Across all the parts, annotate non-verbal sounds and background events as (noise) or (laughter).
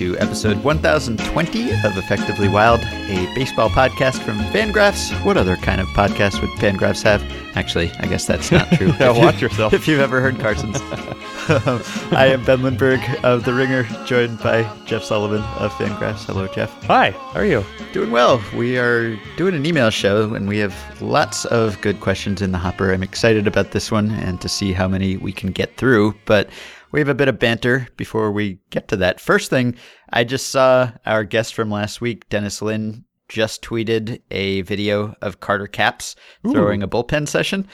To episode 1020 of Effectively Wild, a baseball podcast from Fangraphs. What other kind of podcast would Fangraphs have? Actually, I guess that's not true. (laughs) yeah, watch you- yourself. If you've ever heard Carson's. (laughs) (laughs) I am Ben Lindbergh of The Ringer, joined by Jeff Sullivan of Fangraphs. Hello, Jeff. Hi, how are you? Doing well. We are doing an email show, and we have lots of good questions in the hopper. I'm excited about this one and to see how many we can get through. But we have a bit of banter before we get to that. First thing, I just saw our guest from last week, Dennis Lin, just tweeted a video of Carter Capps throwing a bullpen session,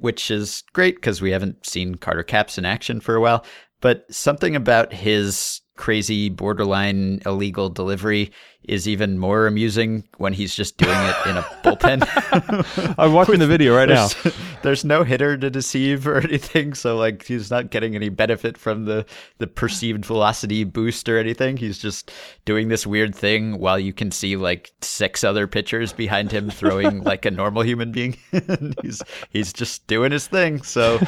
which is great because we haven't seen Carter Capps in action for a while. But something about his crazy borderline illegal delivery is even more amusing when he's just doing it in a (laughs) bullpen. (laughs) I'm watching the video right now. there's, (laughs) there's no hitter to deceive or anything, so like he's not getting any benefit from the the perceived velocity boost or anything. He's just doing this weird thing while you can see like six other pitchers behind him throwing like a normal human being. He's he's just doing his thing. So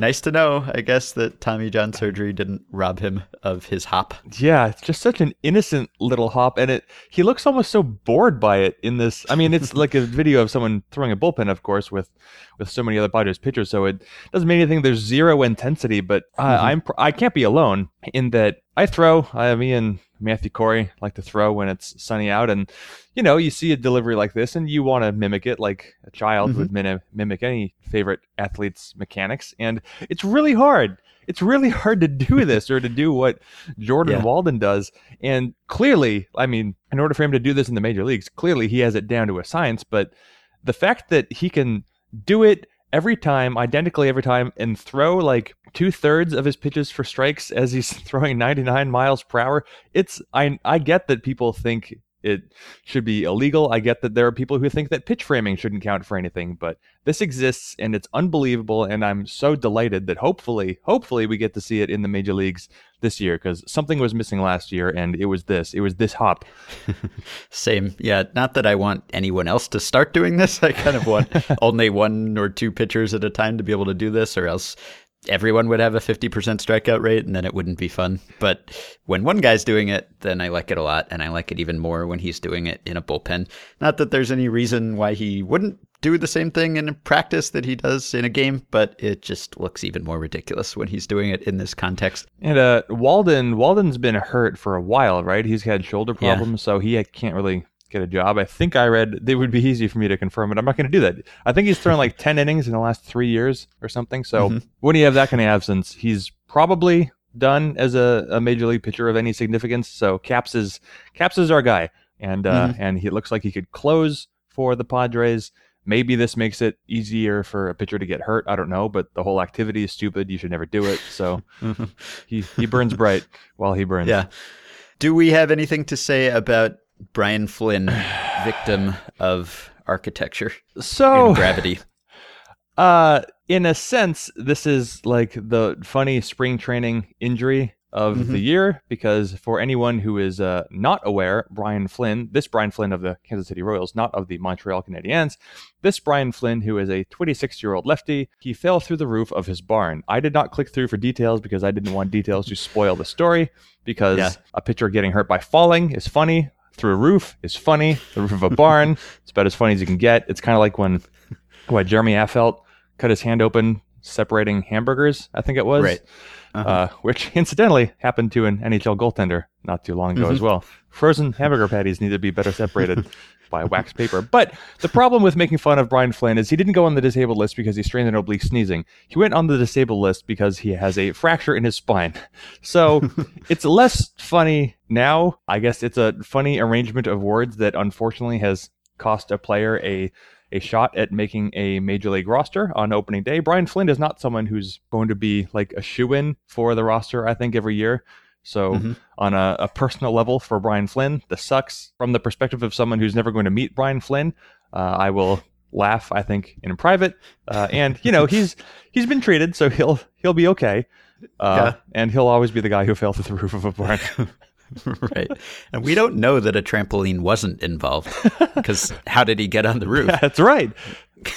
nice to know, I guess, that Tommy John surgery didn't rob him of his hop. Yeah, it's just such an innocent little hop, and it he looks almost so bored by it in this. I mean, it's like a video of someone throwing a bullpen, of course, with with so many other Padres pitchers, so it doesn't mean anything. There's zero intensity, but uh, I'm I can't be alone in that I throw. I me and Matthew Corey like to throw when it's sunny out, and you know, you see a delivery like this, and you want to mimic it like a child mm-hmm. would mim- mimic any favorite athlete's mechanics, and it's really hard. It's really (laughs) hard to do this or to do what Jordan Yeah. Walden does. And clearly, I mean, in order for him to do this in the major leagues, clearly he has it down to a science. But the fact that he can do it every time, identically every time, and throw like two thirds of his pitches for strikes as he's (laughs) throwing 99 miles per hour, it's I I get that people think it should be illegal. I get that there are people who think that pitch framing shouldn't count for anything, but this exists and it's unbelievable. And I'm so delighted that hopefully, hopefully, we get to see it in the major leagues this year because something was missing last year, and it was this. It was this hop. (laughs) Same. Yeah. Not that I want anyone else to start doing this. (laughs) I kind of want (laughs) only one or two pitchers at a time to be able to do this, or else everyone would have a 50% strikeout rate and then it wouldn't be fun. But when one guy's doing it, then I like it a lot. And I like it even more when he's doing it in a bullpen. Not that there's any reason why he wouldn't do the same thing in practice that he does in a game, but it just looks even more ridiculous when he's doing it in this context. And uh, Walden, Walden's been hurt for a while, right? He's had shoulder Yeah. problems, so he can't really get a job. I think I read it would be easy for me to confirm it. I'm not going to do that. I think he's thrown like 10 innings in the last three years or something. So Mhm. when you have that kind of absence, he's probably done as a, a major league pitcher of any significance. So Capps is Capps is our guy, and uh, Mhm. and he looks like he could close for the Padres. Maybe this makes it easier for a pitcher to get hurt. I don't know, but the whole activity is stupid. You should never do it. So (laughs) he he burns bright while he burns. Yeah. Do we have anything to say about Brian Flynn, (sighs) victim of architecture So gravity? (laughs) Uh, in a sense, this is like the funny spring training injury of the year because for anyone who is uh, not aware, Brian Flynn, this Brian Flynn of the Kansas City Royals, not of the Montreal Canadiens, this Brian Flynn, who is a 26 year old lefty, he fell through the roof of his barn. I did not click through for details because I didn't want details to spoil the story because Yeah. a pitcher getting hurt by falling is funny. Through a roof is funny. The roof of a barn, (laughs) it's about as funny as you can get. It's kind of like when what Jeremy Affeldt cut his hand open separating hamburgers. I think it was Right. Uh-huh. uh, which incidentally happened to an NHL goaltender not too long ago as well. Frozen hamburger patties need to be better separated (laughs) by wax paper. But the problem with making fun of Brian Flynn is he didn't go on the disabled list because he strained an oblique sneezing. He went on the disabled list because he has a fracture in his spine. So (laughs) it's less funny now. I guess it's a funny arrangement of words that unfortunately has cost a player a a shot at making a major league roster on opening day. Brian Flynn is not someone who's going to be like a shoe in for the roster, I think, every year. So, Mhm. on a, a personal level for Brian Flynn, this sucks. From the perspective of someone who's never going to meet Brian Flynn, uh, I will laugh. I think in private, uh, and you know he's he's been treated, so he'll he'll be okay. Uh, and he'll always be the guy who fell through (laughs) the roof of a barn. (laughs) right. And we don't know that a trampoline wasn't involved because how did he get on the roof? (laughs) That's right.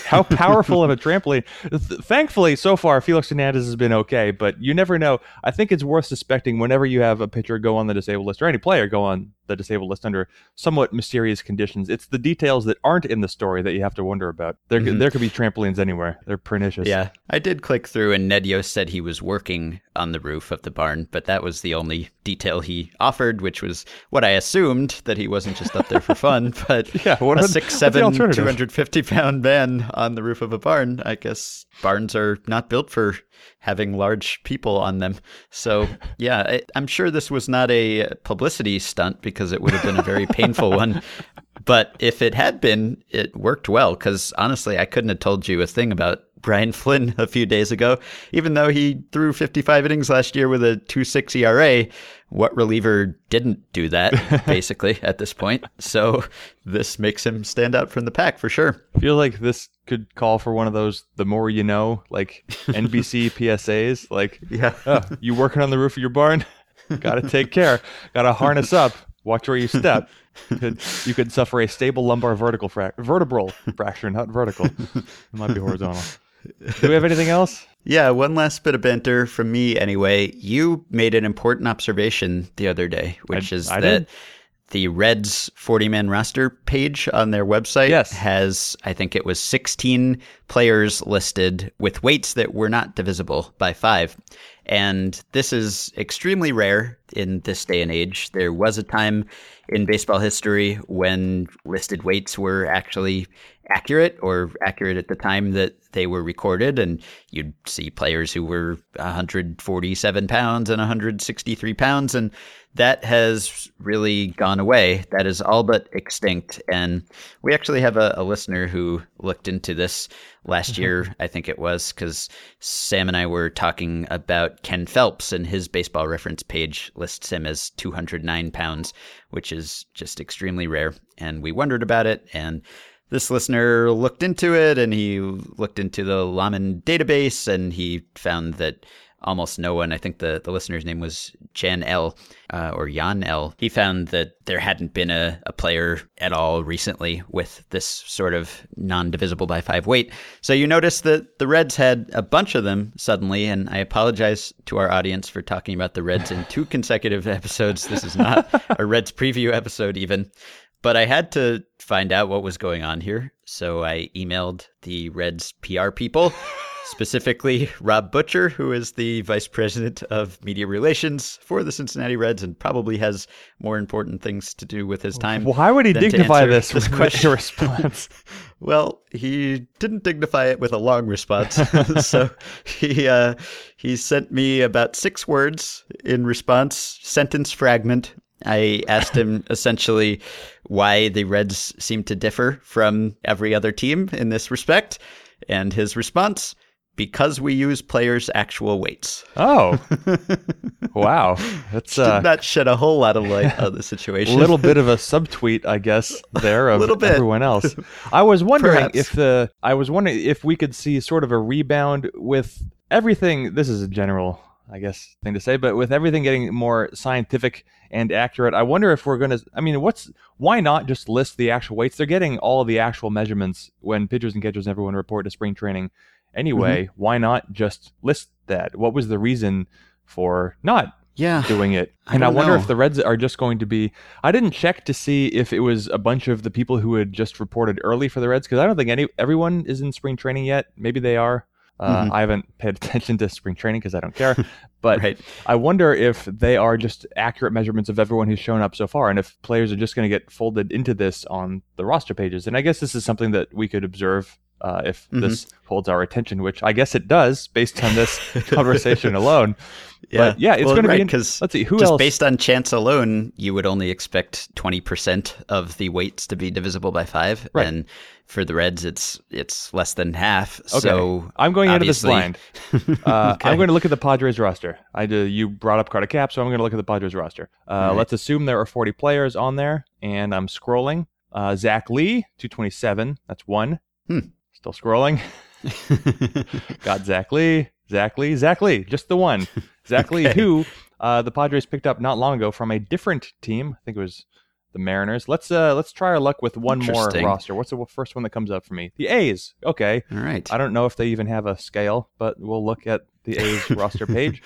How powerful of a trampoline. Th- Thankfully, so far, Felix Hernandez has been okay, but you never know. I think it's worth suspecting whenever you have a pitcher go on the disabled list or any player go on the disabled list under somewhat mysterious conditions. It's the details that aren't in the story that you have to wonder about. There, Mhm. there could be trampolines anywhere. They're pernicious. Yeah, I did click through, and Ned Yost said he was working on the roof of the barn, but that was the only detail he offered, which was what I assumed that he wasn't just up there for fun. (laughs) But (laughs) Yeah, what a six, seven, two hundred fifty pound man on the roof of a barn. I guess barns are not built for having large people on them. So yeah, I, I'm sure this was not a publicity stunt because it would have been a very painful one. But if it had been, it worked well because honestly, I couldn't have told you a thing about Brian (laughs) Flynn a few days ago. Even though he threw 55 innings last year with a 2.6 ERA, what reliever didn't do that, (laughs) basically, at this point? So this makes him stand out from the pack for sure. I feel like this could call for one of those the more you know, like NBC (laughs) PSAs. Like, Yeah. oh, you working on the roof of your barn? Got to take care. Got to harness up. Watch where you step. Could, you could suffer a stable lumbar vertical fra- vertebral fracture, not vertical. It might be horizontal. Do we have anything else? (laughs) Yeah, one last bit of banter from me anyway. You made an important observation the other day, which I- is I that did. the Reds 40 man roster page on their website Yes. has, I think it was 16 players listed with weights that were not divisible by five. And this is extremely rare in this day and age. There was a time in baseball history when listed weights were actually accurate or accurate at the time that they were recorded. And you'd see players who were 147 pounds and 163 pounds. And that has really gone away. That is all but extinct. And we actually have a, a listener who looked into this last mm-hmm. year, I think it was, because Sam and I were talking about Ken Phelps, and his baseball reference page lists him as 209 pounds, which is just extremely rare. And we wondered about it. And this listener looked into it and he looked into the Lahman database and he found that almost no one, I think the, the listener's name was Jan L uh, or Jan L. He found that there hadn't been a, a player at all recently with this sort of non divisible by five weight. So you notice that the Reds had a bunch of them suddenly. And I apologize to our audience for talking about the Reds in two consecutive (laughs) episodes. This is not a Reds preview episode, even. But I had to find out what was going on here. So I emailed the Reds PR people, (laughs) specifically Rob Butcher, who is the vice president of media relations for the Cincinnati Reds and probably has more important things to do with his time. Well, why would he dignify this, (laughs) this with question. (laughs) response? Well, he didn't dignify it with a long response. so he uh, he sent me about six words in response, sentence fragment. I asked him (laughs) essentially why the Reds seem to differ from every other team in this respect, and his response: because we use players' actual weights. Oh, (laughs) wow. That's Did uh, not shed a whole lot of light on the (laughs) situation. a little bit of a subtweet, I guess, there of Little bit. everyone else. I was wondering Perhaps. if the I was wondering if we could see sort of a rebound with everything. This is a general, I guess, thing to say, but with everything getting more scientific and accurate, I wonder if we're going to. I mean, what's why not just list the actual weights? They're getting all the actual measurements when pitchers and catchers and everyone report to spring training. Anyway, Mm-hmm. why not just list that? What was the reason for not yeah. doing it. And I, don't wonder know. if the Reds are just going to be. I didn't check to see if it was a bunch of the people who had just reported early for the Reds because I don't think any everyone is in spring training yet. Maybe they are. Uh, Mhm. I haven't paid (laughs) attention to spring training because I don't care. (laughs) But Right. I wonder if they are just accurate measurements of everyone who's shown up so far, and if players are just going to get folded into this on the roster pages. And I guess this is something that we could observe uh, if Mhm. this holds our attention, which I guess it does based on this (laughs) conversation alone. Yeah. But yeah, it's Well, going to be. in- 'cause let's see who just else. based on chance alone, you would only expect twenty percent of the weights to be divisible by five, Right. and for the Reds, it's it's less than half. Okay. So I'm going into this blind. Uh, (laughs) Okay. I'm going to look at the Padres roster. I do, you brought up Carter Cap, so I'm going to look at the Padres roster. Uh, right. Let's assume there are 40 players on there, and I'm scrolling. Uh, Zach Lee, 227. That's one. Hmm. Still scrolling. (laughs) Got Zach Lee. Zach Lee. Zach Lee. Just the one. Zach Lee, who uh, the Padres picked up not long ago from a different team. I think it was the Mariners. Let's uh let's try our luck with one more roster. What's the first one that comes up for me? The A's. Okay. All right. I don't know if they even have a scale, but we'll look at the A's (laughs) roster page.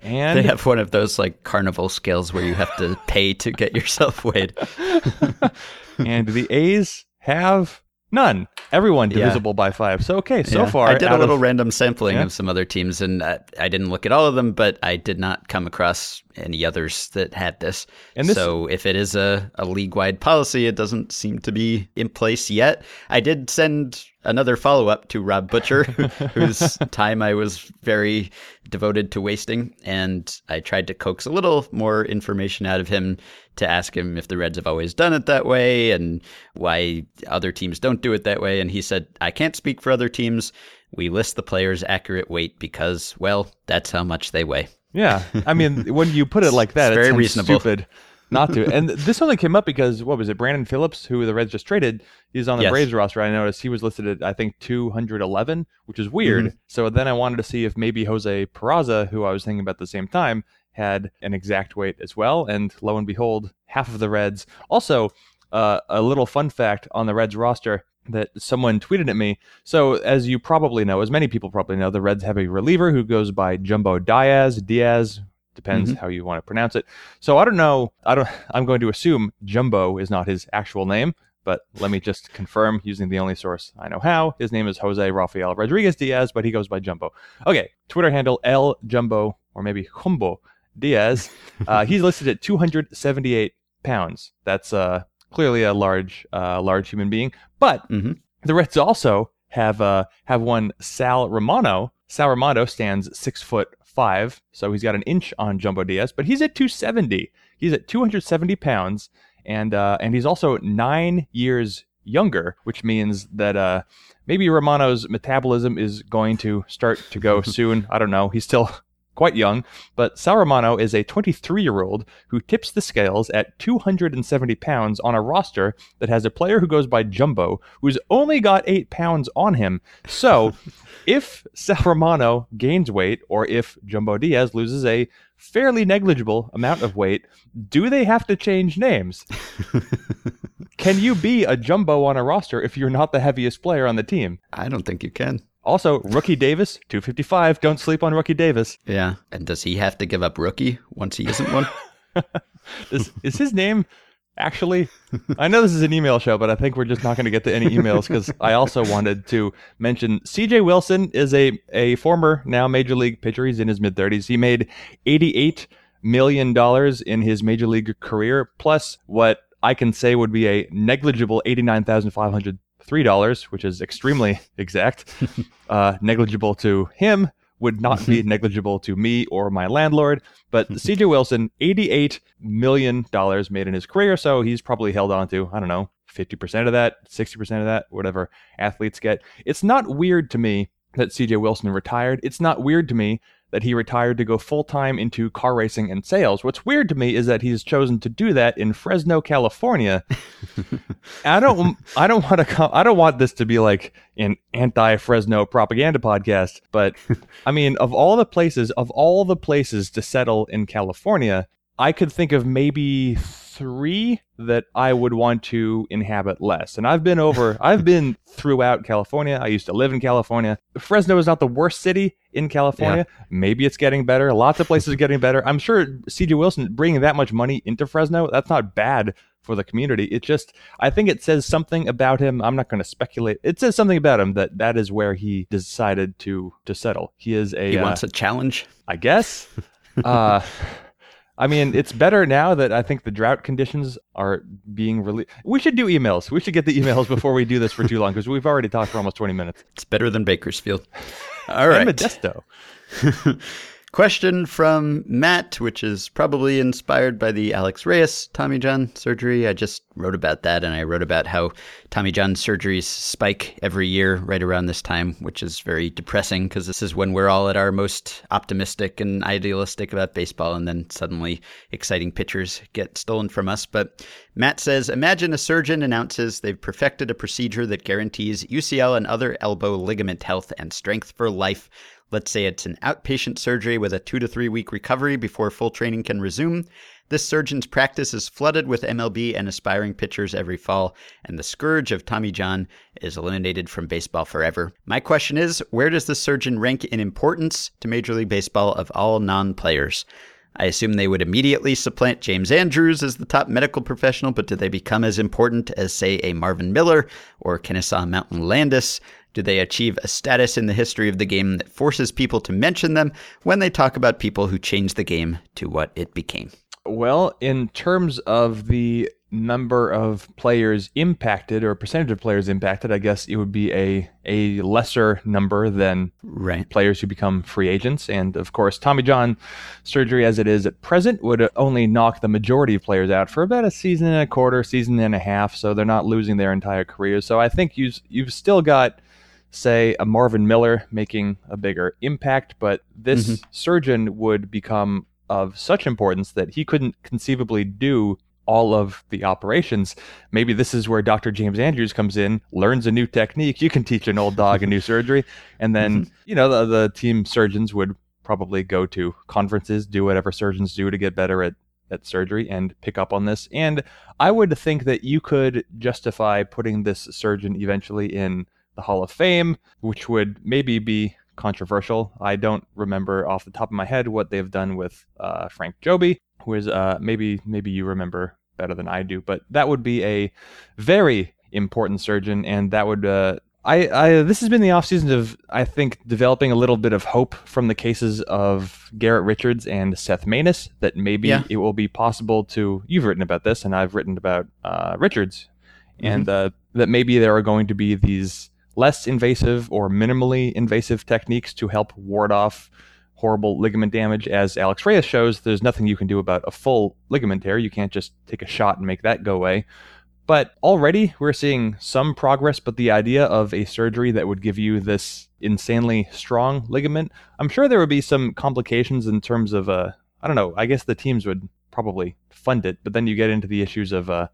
And They have one of those like carnival scales where you have to pay to get yourself weighed. (laughs) and the A's have none. Everyone Yeah. divisible by five. So okay, so Yeah. far I did a little of- random sampling Yeah. of some other teams, and uh, I didn't look at all of them, but I did not come across any others that had this. And this- so if it is a, a league wide policy, it doesn't seem to be in place yet. I did send another follow up to Rob Butcher, (laughs) whose time I was very devoted to wasting, and I tried to coax a little more information out of him to ask him if the Reds have always done it that way and why other teams don't do it that way. And he said, I can't speak for other teams. We list the player's accurate weight because, well, that's how much they weigh. Yeah, I mean, when you put it like that, It's it's very reasonable. stupid not to. And this only came up because what was it? Brandon Phillips, who the Reds just traded, he's on the Yes. Braves roster. I noticed he was listed at I think 211, which is weird. Mm-hmm. So then I wanted to see if maybe Jose Peraza, who I was thinking about at the same time, had an exact weight as well. And lo and behold, half of the Reds. Also, uh, a little fun fact on the Reds roster that someone tweeted at me. So, as you probably know, as many people probably know, the Reds have a reliever who goes by Jumbo Diaz. Diaz depends Mm-hmm. how you want to pronounce it. So, I don't know. I don't. (laughs) I'm going to assume Jumbo is not his actual name. But let me just confirm using the only source I know how. His name is Jose Rafael Rodriguez Diaz, but he goes by Jumbo. Okay, Twitter handle L Jumbo or maybe Jumbo Diaz. (laughs) Uh, he's listed at 278 pounds. That's uh, clearly a large, uh, large human being. But Mhm. the Reds also have uh, have one Sal Romano. Sal Romano stands six foot five, so he's got an inch on Jumbo Diaz, but he's at 270. He's at 270 pounds, and uh, and he's also nine years younger, which means that uh, maybe Romano's metabolism is going to start to go (laughs) soon. I don't know. He's still quite young, but Sal Romano is a 23 year old who tips the scales at 270 pounds on a roster that has a player who goes by Jumbo, who's only got eight pounds on him. So (laughs) if Sal Romano gains weight, or if Jumbo Diaz loses a fairly negligible amount of weight, do they have to change names? (laughs) Can you be a Jumbo on a roster if you're not the heaviest player on the team? I don't think you can. Also, Rookie Davis, 255. Don't sleep on Rookie Davis. Yeah. And does he have to give up rookie once he isn't one? (laughs) (laughs) Is, is his name actually? I know this is an email show, but I think we're just not going to get to any emails because I also wanted to mention CJ Wilson is a, a former now major league pitcher. He's in his mid 30s. He made $88 million in his major league career, plus what I can say would be a negligible $89,503, which is extremely (laughs) exact. uh, negligible to him would not be (laughs) negligible to me or my landlord. But (laughs) CJ Wilson, $88 million made in his career. So he's probably held on to, I don't know, 50% of that, 60% of that, whatever athletes get. It's not weird to me that CJ Wilson retired. It's not weird to me that he retired to go full time into car racing and sales. What's weird to me is that he's chosen to do that in Fresno, California. (laughs) I don't I don't want to come I don't want this to be like an anti-Fresno propaganda podcast, but I mean of all the places of all the places to settle in California, I could think of maybe 3 that I would want to inhabit less. And I've been over (laughs) I've been throughout California. I used to live in California. Fresno is not the worst city in California. Maybe it's getting better. Lots of places are getting better. I'm sure CJ Wilson bringing that much money into Fresno, that's not bad for the community. It just, I think it says something about him. I'm not going to speculate. It says something about him that that is where he decided to to settle. He is a, He uh, wants a challenge. I guess. (laughs) uh, I mean, it's better now that I think the drought conditions are being released. We should do emails. We should get the emails before we do this for too long because we've already talked for almost 20 minutes. It's better than Bakersfield. (laughs) All right. And. Modesto. (laughs) Question from Matt, which is probably inspired by the Alex Reyes Tommy John surgery. I just wrote about that, and I wrote about how Tommy John surgeries spike every year right around this time, which is very depressing because this is when we're all at our most optimistic and idealistic about baseball, and then suddenly exciting pitchers get stolen from us. But Matt says Imagine a surgeon announces they've perfected a procedure that guarantees UCL and other elbow ligament health and strength for life. Let's say it's an outpatient surgery with a two to three week recovery before full training can resume. This surgeon's practice is flooded with MLB and aspiring pitchers every fall, and the scourge of Tommy John is eliminated from baseball forever. My question is where does this surgeon rank in importance to Major League Baseball of all non players? I assume they would immediately supplant James Andrews as the top medical professional, but do they become as important as, say, a Marvin Miller or Kennesaw Mountain Landis? Do they achieve a status in the history of the game that forces people to mention them when they talk about people who changed the game to what it became? Well, in terms of the number of players impacted or percentage of players impacted, I guess it would be a a lesser number than right. players who become free agents. And of course, Tommy John surgery as it is at present would only knock the majority of players out for about a season and a quarter, season and a half. So they're not losing their entire careers. So I think you you've still got say a Marvin Miller making a bigger impact, but this mm-hmm. surgeon would become of such importance that he couldn't conceivably do all of the operations. Maybe this is where Dr. James Andrews comes in, learns a new technique. You can teach an old dog a new surgery. And then, mm-hmm. you know, the, the team surgeons would probably go to conferences, do whatever surgeons do to get better at, at surgery and pick up on this. And I would think that you could justify putting this surgeon eventually in the Hall of Fame, which would maybe be controversial. I don't remember off the top of my head what they've done with uh, Frank Jobe, who is uh, maybe maybe you remember better than I do, but that would be a very important surgeon, and that would. Uh, I, I this has been the off season of I think developing a little bit of hope from the cases of Garrett Richards and Seth Maness that maybe yeah. it will be possible to you've written about this and I've written about uh, Richards mm-hmm. and uh, that maybe there are going to be these less invasive or minimally invasive techniques to help ward off horrible ligament damage. As Alex Reyes shows, there's nothing you can do about a full ligament tear. You can't just take a shot and make that go away. But already we're seeing some progress, but the idea of a surgery that would give you this insanely strong ligament, I'm sure there would be some complications in terms of, uh, I don't know, I guess the teams would probably fund it, but then you get into the issues of, uh,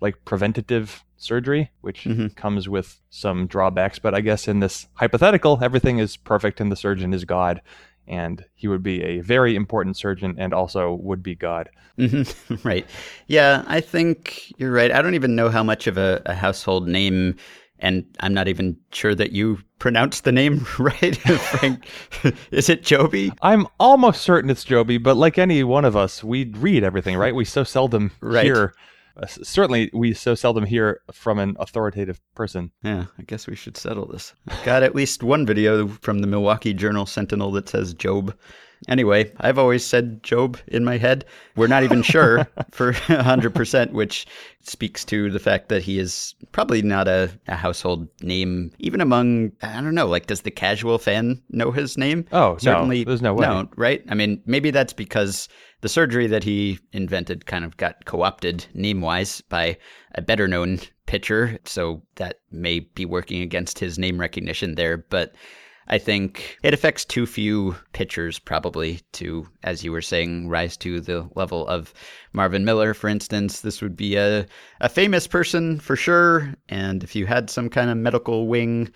like preventative surgery, which mm-hmm. comes with some drawbacks. But I guess in this hypothetical, everything is perfect and the surgeon is God. And he would be a very important surgeon and also would be God. Mm-hmm. (laughs) right. Yeah, I think you're right. I don't even know how much of a, a household name, and I'm not even sure that you pronounce the name (laughs) right, (laughs) Frank. is it Joby? I'm almost certain it's Joby, but like any one of us, we read everything, right? We so seldom right. hear Uh, certainly we so seldom hear from an authoritative person. Yeah, I guess we should settle this. Got at least one video from the Milwaukee Journal Sentinel that says Job. Anyway, I've always said Job in my head. We're not even sure (laughs) for 100%, which speaks to the fact that he is probably not a, a, household name, even among, I don't know, like, does the casual fan know his name? Oh, certainly. No, there's no way. No, right? I mean, maybe that's because the surgery that he invented kind of got co opted name wise by a better known pitcher. So that may be working against his name recognition there. But I think it affects too few pitchers, probably, to, as you were saying, rise to the level of Marvin Miller, for instance. This would be a, a famous person for sure. And if you had some kind of medical wing,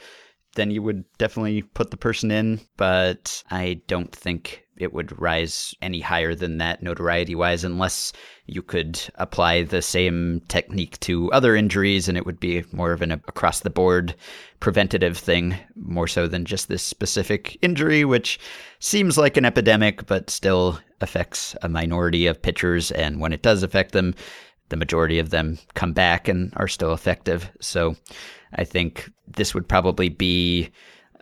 then you would definitely put the person in. But I don't think it would rise any higher than that notoriety wise unless you could apply the same technique to other injuries and it would be more of an across the board preventative thing more so than just this specific injury which seems like an epidemic but still affects a minority of pitchers. And when it does affect them the majority of them come back and are still effective. So i think this would probably be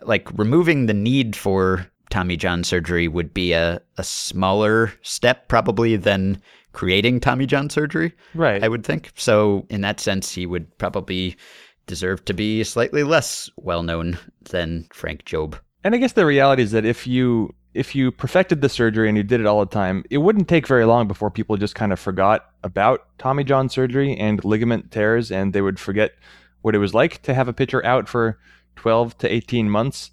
like removing the need for Tommy John surgery would be a, a smaller step probably than creating Tommy John surgery. Right. I would think. So in that sense, he would probably deserve to be slightly less well known than Frank Jobe. And I guess the reality is that if you if you perfected the surgery and you did it all the time, it wouldn't take very long before people just kind of forgot about Tommy John surgery and ligament tears and they would forget what it was like to have a pitcher out for 12 to 18 months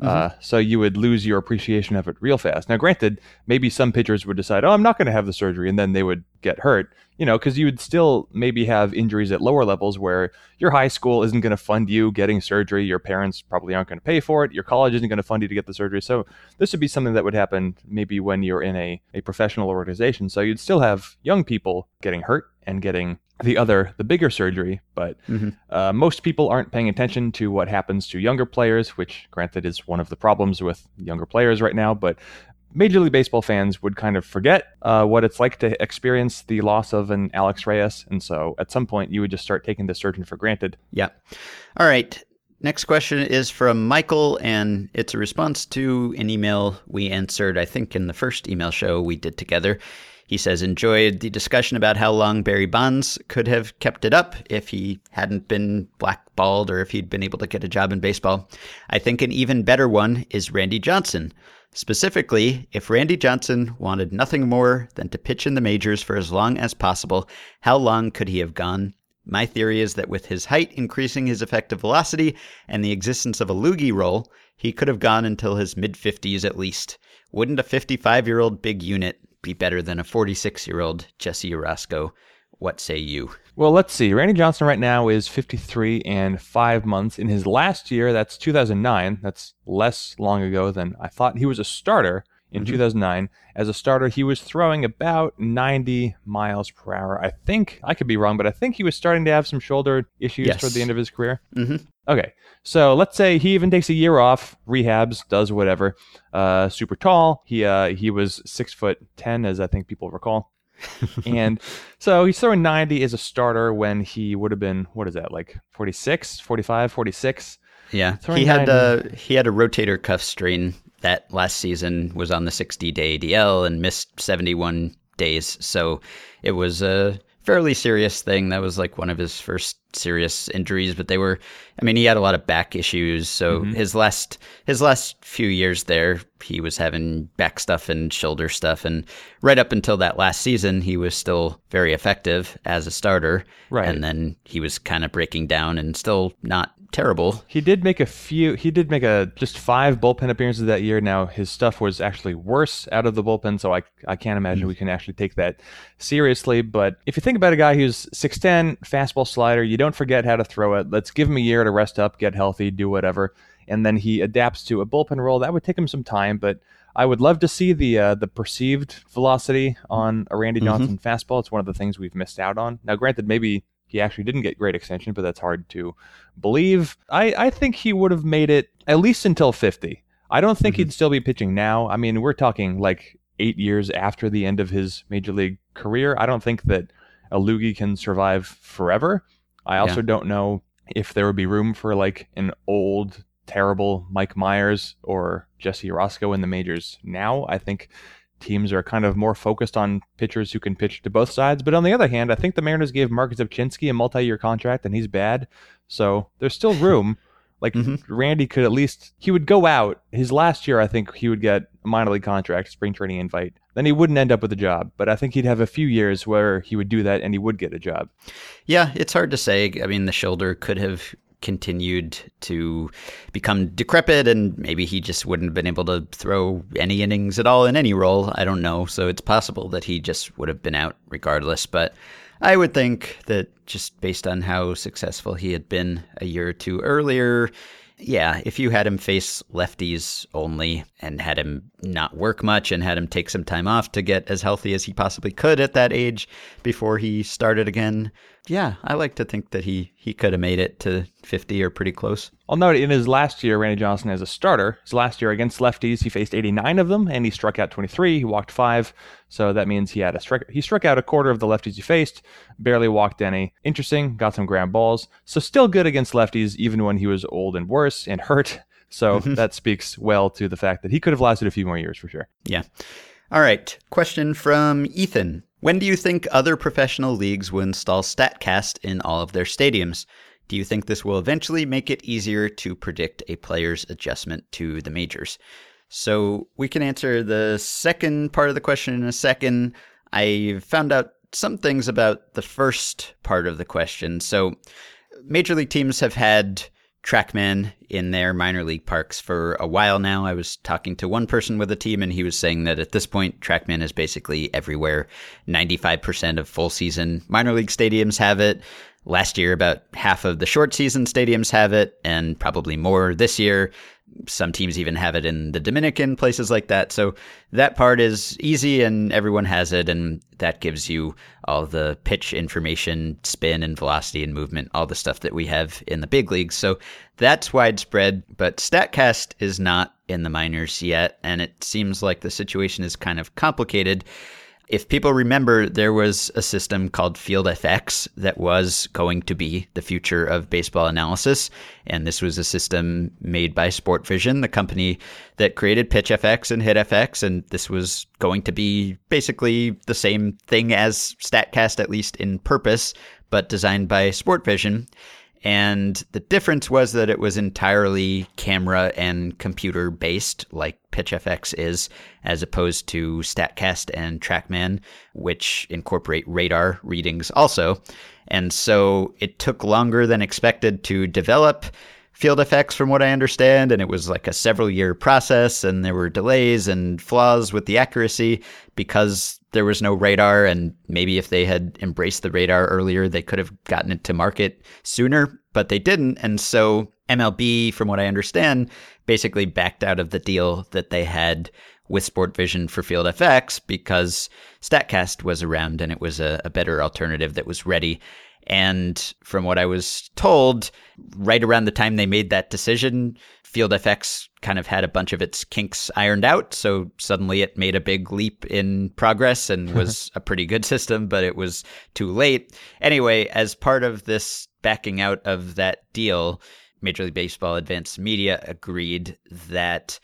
Uh, so you would lose your appreciation of it real fast. Now, granted, maybe some pitchers would decide, oh, I'm not going to have the surgery, and then they would get hurt, you know, because you would still maybe have injuries at lower levels where your high school isn't going to fund you getting surgery. Your parents probably aren't going to pay for it. Your college isn't going to fund you to get the surgery. So this would be something that would happen maybe when you're in a, a professional organization. So you'd still have young people getting hurt and getting the other, the bigger surgery, but Mm-hmm. uh, most people aren't paying attention to what happens to younger players, which, granted, is one of the problems with younger players right now. But Major League Baseball fans would kind of forget uh, what it's like to experience the loss of an Alex Reyes, and so at some point you would just start taking the surgeon for granted. Yeah. All right. Next question is from Michael, and it's a response to an email we answered, I think, in the first email show we did together. He says, enjoyed the discussion about how long Barry Bonds could have kept it up if he hadn't been blackballed or if he'd been able to get a job in baseball. I think an even better one is Randy Johnson. Specifically, if Randy Johnson wanted nothing more than to pitch in the majors for as long as possible, how long could he have gone? My theory is that with his height increasing his effective velocity and the existence of a loogie role, he could have gone until his mid 50s at least. Wouldn't a 55 year old big unit be better than a 46 year old Jesse Orosco? What say you? Well, let's see. Randy Johnson right now is 53 and five months. In his last year, that's 2009. That's less long ago than I thought. He was a starter in 2009. As a starter, he was throwing about 90 miles per hour. I think, I could be wrong, but I think he was starting to have some shoulder issues Yes. toward the end of his career. Mhm. Okay, so let's say he even takes a year off, rehabs, does whatever. Uh, super tall. He uh, he was six foot ten, as I think people recall. (laughs) and so he's throwing 90 as a starter when he would have been what is that like 46 45 46 Yeah, Throwing he had 90. a he had a rotator cuff strain that last season was on the 60 day ADL and missed 71 days. So it was a fairly serious thing. That was like one of his first serious injuries, but they were I mean, he had a lot of back issues. So mm-hmm. his last his last few years there, he was having back stuff and shoulder stuff and right up until that last season, he was still very effective as a starter. Right. And then he was kind of breaking down and still not terrible. he did make a few he did make a just five bullpen appearances that year. Now his stuff was actually worse out of the bullpen so i, I can't imagine we can actually take that seriously. But if you think about a guy who's 6'10 fastball slider you don't forget how to throw it. Let's give him a year to rest up get healthy do whatever. And then he adapts to a bullpen role. That would take him some time but I would love to see the uh, the perceived velocity on a Randy Johnson fastball. It's one of the things we've missed out on. Now, granted, maybe he actually didn't get great extension, but that's hard to believe. I, I think he would have made it at least until 50. I don't think he'd mm-hmm. still be pitching now. I mean, we're talking like eight years after the end of his major league career. I don't think that a loogie can survive forever. I also Yeah. don't know if there would be room for like an old, terrible Mike Myers or Jesse Orosco in the majors now. I think teams are kind of more focused on pitchers who can pitch to both sides. But on the other hand, I think the Mariners gave Marc Rzepczynski a multi-year contract, and he's bad. So there's still (laughs) room. Like Mhm. Randy could at least he would go out his last year. I think he would get a minor league contract, spring training invite. Then he wouldn't end up with a job. But I think he'd have a few years where he would do that and he would get a job. Yeah, it's hard to say. I mean, the shoulder could have continued to become decrepit, and maybe he just wouldn't have been able to throw any innings at all in any role. I don't know. So it's possible that he just would have been out regardless. But I would think that just based on how successful he had been a year or two earlier, yeah, if you had him face lefties only and had him not work much and had him take some time off to get as healthy as he possibly could at that age before he started again, yeah, I like to think that he he could have made it to 50 or pretty close. I'll note in his last year, Randy Johnson as a starter, his last year against lefties, he faced 89 of them and he struck out 23. He walked five, so that means he had a strike. He struck out a quarter of the lefties he faced, barely walked any. Interesting, got some ground balls, so still good against lefties even when he was old and worse and hurt. So (laughs) that speaks well to the fact that he could have lasted a few more years for sure. Yeah. All right. Question from Ethan. When do you think other professional leagues will install StatCast in all of their stadiums? Do you think this will eventually make it easier to predict a player's adjustment to the majors? So we can answer the second part of the question in a second. I found out some things about the first part of the question. So major league teams have had TrackMan in their minor league parks for a while now. I was talking to one person with a team, and he was saying that at this point, TrackMan is basically everywhere. 95% of full season minor league stadiums have it. Last year, about half of the short season stadiums have it, and probably more this year. Some teams even have it in the Dominican, places like that. So that part is easy and everyone has it. And that gives you all the pitch information, spin and velocity and movement, all the stuff that we have in the big leagues. So that's widespread, but StatCast is not in the minors yet. And it seems like the situation is kind of complicated if people remember, there was a system called Field FX that was going to be the future of baseball analysis. And this was a system made by Sportvision, the company that created PitchFX and HitFX. And this was going to be basically the same thing as StatCast, at least in purpose, but designed by Sportvision. And the difference was that it was entirely camera and computer based, like PitchFX is, as opposed to StatCast and TrackMan, which incorporate radar readings also. And so it took longer than expected to develop Field FX from what I understand. And it was like a several year process, and there were delays and flaws with the accuracy because there was no radar. And maybe if they had embraced the radar earlier, they could have gotten it to market sooner, but they didn't. And so MLB, from what I understand, basically backed out of the deal that they had with Sportvision for Field FX because StatCast was around and it was a, a better alternative that was ready. And from what I was told, right around the time they made that decision, Field FX kind of had a bunch of its kinks ironed out. So suddenly it made a big leap in progress and (laughs) was a pretty good system, but it was too late. Anyway, as part of this backing out of that deal, Major League Baseball Advanced Media agreed that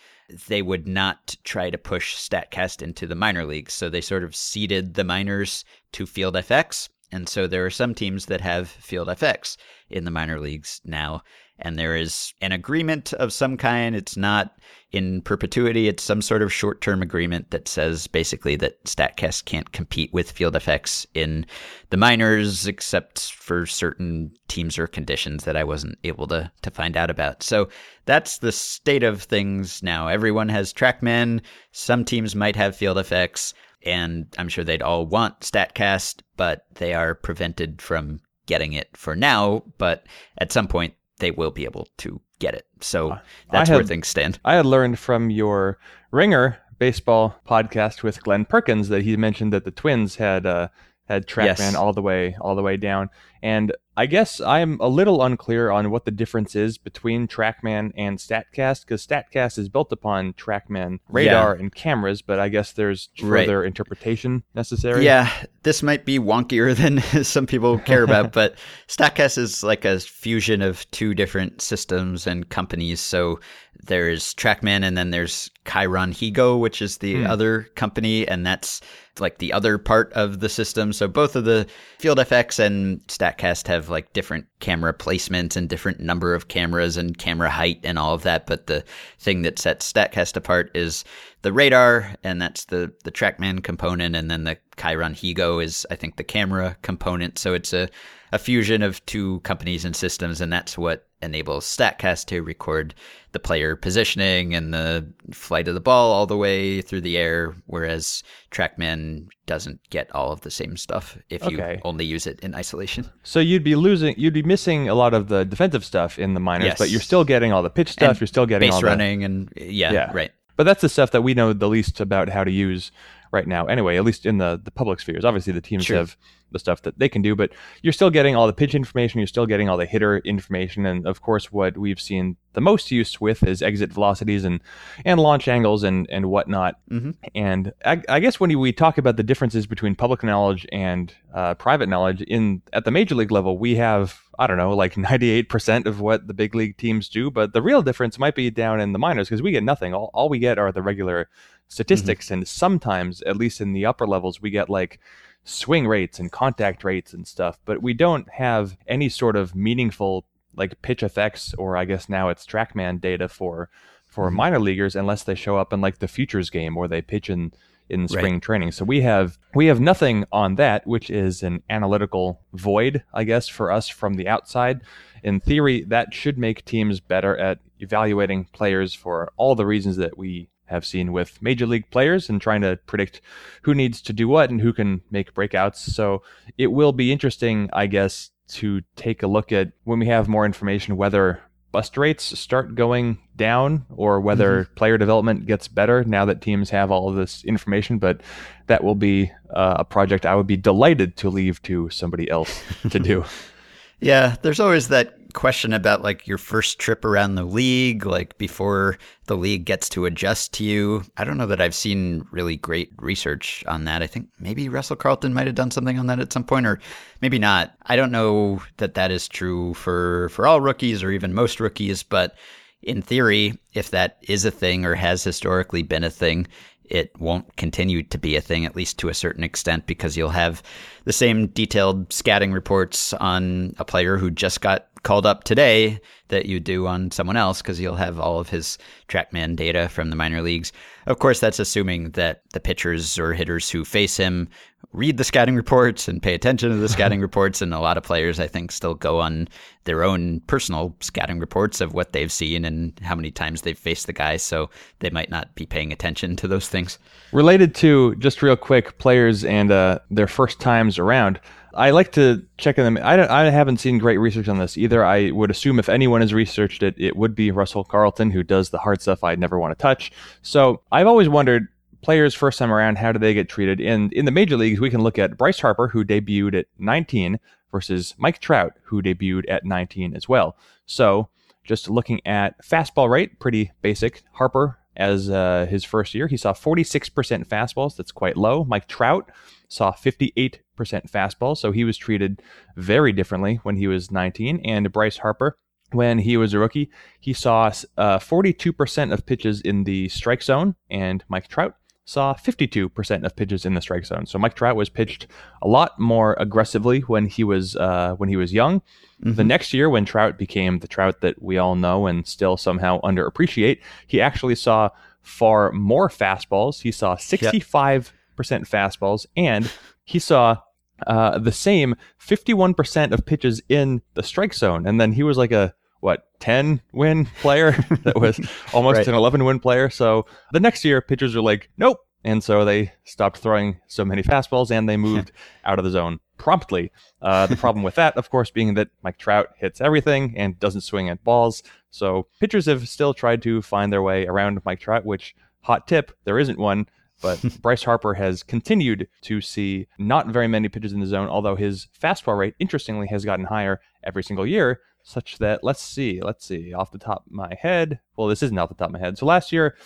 they would not try to push StatCast into the minor leagues. So they sort of ceded the minors to Field FX and so there are some teams that have Field FX in the minor leagues now. And there is an agreement of some kind. It's not in perpetuity, it's some sort of short term agreement that says basically that StatCast can't compete with Field FX in the minors except for certain teams or conditions that I wasn't able to, to find out about. So that's the state of things now. Everyone has TrackMan. Some teams might have Field FX and I'm sure they'd all want StatCast, but they are prevented from getting it for now. But at some point, they will be able to get it. So that's had, where things stand. I had learned from your Ringer baseball podcast with Glenn Perkins that he mentioned that the Twins had uh, had TrackMan yes. all the way all the way down. And I guess I'm a little unclear on what the difference is between TrackMan and StatCast because StatCast is built upon TrackMan radar yeah. and cameras, but I guess there's further right. interpretation necessary. Yeah, this might be wonkier (laughs) than some people care about, but (laughs) StatCast is like a fusion of two different systems and companies. So there's TrackMan and then there's ChyronHego, which is the hmm. other company, and that's like the other part of the system. So both of the Field FX and StatCast have like different camera placements and different number of cameras and camera height and all of that. But the thing that sets StatCast apart is the radar, and that's the the TrackMan component, and then the ChyronHego is I think the camera component. So it's a a fusion of two companies and systems, and that's what enables StatCast to record the player positioning and the flight of the ball all the way through the air, whereas TrackMan doesn't get all of the same stuff if you only use it in isolation. So you'd be losing, you'd be missing a lot of the defensive stuff in the minors, yes. but you're still getting all the pitch stuff. And you're still getting base all running the, and yeah, yeah, right. But that's the stuff that we know the least about how to use right now. Anyway, at least in the the public spheres. Obviously, the teams sure. have the stuff that they can do, but you're still getting all the pitch information. You're still getting all the hitter information, and of course, what we've seen the most use with is exit velocities and and launch angles and and whatnot. Mm-hmm. And I, I, guess when we talk about the differences between public knowledge and uh, private knowledge in at the major league level, we have I don't know like 98% of what the big league teams do, but the real difference might be down in the minors because we get nothing. All all we get are the regular statistics mm-hmm. and sometimes at least in the upper levels we get like swing rates and contact rates and stuff but we don't have any sort of meaningful like PitchFX or i guess now it's trackman data for for mm-hmm. minor leaguers unless they show up in like the futures game or they pitch in in spring right. training. So we have we have nothing on that, which is an analytical void, I guess, for us from the outside. In theory, that should make teams better at evaluating players for all the reasons that we have seen with major league players and trying to predict who needs to do what and who can make breakouts. So it will be interesting, I guess, to take a look at when we have more information whether bust rates start going down or whether mm-hmm. player development gets better now that teams have all of this information. But that will be uh, a project I would be delighted to leave to somebody else to do. (laughs) (laughs) yeah, there's always that question about like your first trip around the league, like before the league gets to adjust to you. I don't know that I've seen really great research on that. I think maybe Russell Carleton might have done something on that at some point, or maybe not. I don't know that that is true for for all rookies or even most rookies, but in theory, if that is a thing or has historically been a thing, it won't continue to be a thing, at least to a certain extent, because you'll have the same detailed scouting reports on a player who just got called up today that you do on someone else because you'll have all of his trackman data from the minor leagues. Of course, that's assuming that the pitchers or hitters who face him read the scouting reports and pay attention to the (laughs) scouting reports. And a lot of players, I think, still go on their own personal scouting reports of what they've seen and how many times they've faced the guy. So they might not be paying attention to those things. Related to just real quick players and uh, their first times around. I like to check in them. I, I haven't seen great research on this either. I would assume if anyone has researched it, it would be Russell Carleton, who does the hard stuff I'd never want to touch. So I've always wondered players first time around, how do they get treated? And in the major leagues, we can look at Bryce Harper, who debuted at 19, versus Mike Trout, who debuted at 19 as well. So just looking at fastball rate, pretty basic. Harper, as uh, his first year, he saw 46% fastballs. That's quite low. Mike Trout saw 58% fastball, so he was treated very differently when he was 19. And Bryce Harper, when he was a rookie, he saw uh, 42% of pitches in the strike zone, and Mike Trout saw 52% of pitches in the strike zone. So Mike Trout was pitched a lot more aggressively when he was uh, when he was young. Mm-hmm. The next year, when Trout became the Trout that we all know and still somehow underappreciate, he actually saw far more fastballs. He saw 65 percent fastballs, and he saw uh, the same 51% of pitches in the strike zone. And then he was like a what 10 win player (laughs) that was almost right. an 11 win player. So the next year, pitchers are like, nope. And so they stopped throwing so many fastballs and they moved out of the zone promptly. Uh, the problem with that, of course, being that Mike Trout hits everything and doesn't swing at balls. So pitchers have still tried to find their way around Mike Trout, which, hot tip, there isn't one. But (laughs) Bryce Harper has continued to see not very many pitches in the zone, although his fastball rate, interestingly, has gotten higher every single year. Such that, let's see, let's see, off the top of my head. Well, this isn't off the top of my head. So last year,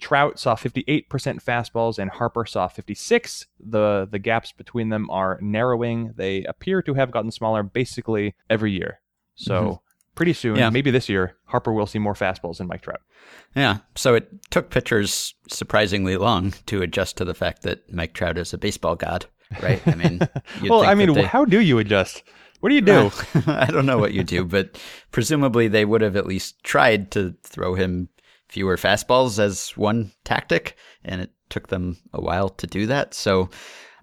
Trout saw 58% fastballs and Harper saw 56. The the gaps between them are narrowing. They appear to have gotten smaller basically every year. So mm-hmm pretty soon, yeah. maybe this year, Harper will see more fastballs than Mike Trout. Yeah. So it took pitchers surprisingly long to adjust to the fact that Mike Trout is a baseball god, right? I mean, (laughs) well, I mean, they... how do you adjust? What do you do? (laughs) I don't know what you do, but presumably they would have at least tried to throw him fewer fastballs as one tactic, and it took them a while to do that. So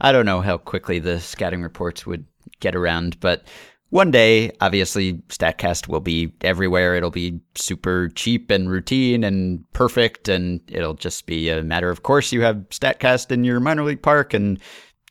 I don't know how quickly the scouting reports would get around, but one day, obviously, StatCast will be everywhere. It'll be super cheap and routine and perfect, and it'll just be a matter of course you have StatCast in your minor league park, and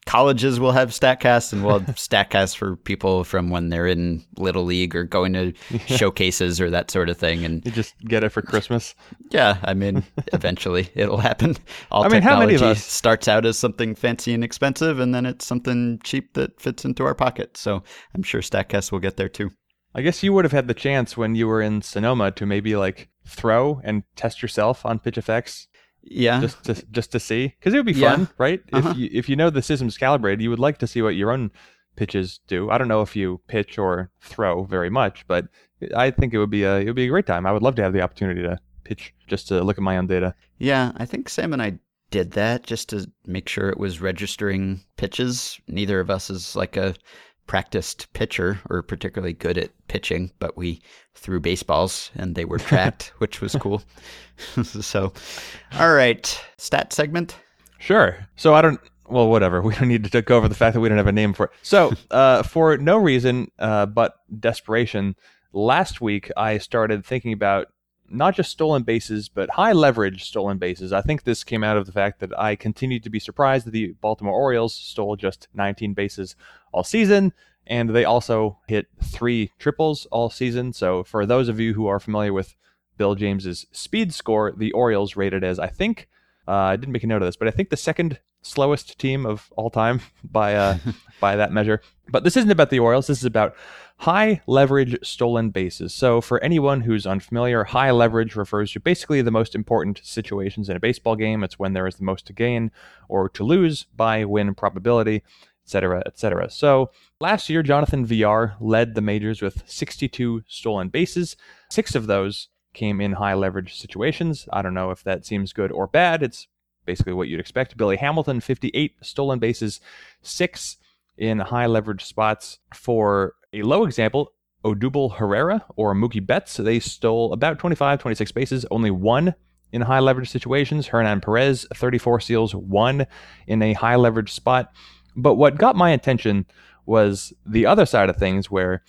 colleges will have statcasts and we'll (laughs) have statcasts for people from when they're in little league or going to yeah. showcases or that sort of thing and you just get it for christmas yeah i mean eventually (laughs) it'll happen all I mean, technology how many of us? starts out as something fancy and expensive and then it's something cheap that fits into our pocket so i'm sure statcasts will get there too i guess you would have had the chance when you were in sonoma to maybe like throw and test yourself on PitchFX yeah. Just to just to see because it would be fun, yeah. right? Uh-huh. If you if you know the system's calibrated, you would like to see what your own pitches do. I don't know if you pitch or throw very much, but I think it would be a it would be a great time. I would love to have the opportunity to pitch just to look at my own data. Yeah, I think Sam and I did that just to make sure it was registering pitches. Neither of us is like a practiced pitcher or particularly good at pitching, but we threw baseballs and they were tracked, (laughs) which was cool. (laughs) so, all right, stat segment. Sure. So I don't. Well, whatever. (laughs) We don't need to go over the fact that we don't have a name for it. So, uh, for no reason uh, but desperation, last week I started thinking about not just stolen bases, but high leverage stolen bases. I think this came out of the fact that I continued to be surprised that the Baltimore Orioles stole just 19 bases all season, and they also hit three triples all season. So, for those of you who are familiar with Bill James's speed score, the Orioles rated as I think uh, I didn't make a note of this, but I think the second slowest team of all time (laughs) by uh, (laughs) by that measure. But this isn't about the Orioles. This is about high leverage stolen bases. So for anyone who's unfamiliar, high leverage refers to basically the most important situations in a baseball game. It's when there is the most to gain or to lose by win probability, etc., etc. So last year, Jonathan Villar led the majors with 62 stolen bases. Six of those came in high leverage situations. I don't know if that seems good or bad. It's basically what you'd expect. Billy Hamilton, 58 stolen bases, six in high leverage spots. For a low example, Odubel Herrera or Mookie Betts, they stole about 25, 26 bases, only one in high leverage situations. Hernan Perez, 34 steals, one in a high leverage spot. But what got my attention was the other side of things where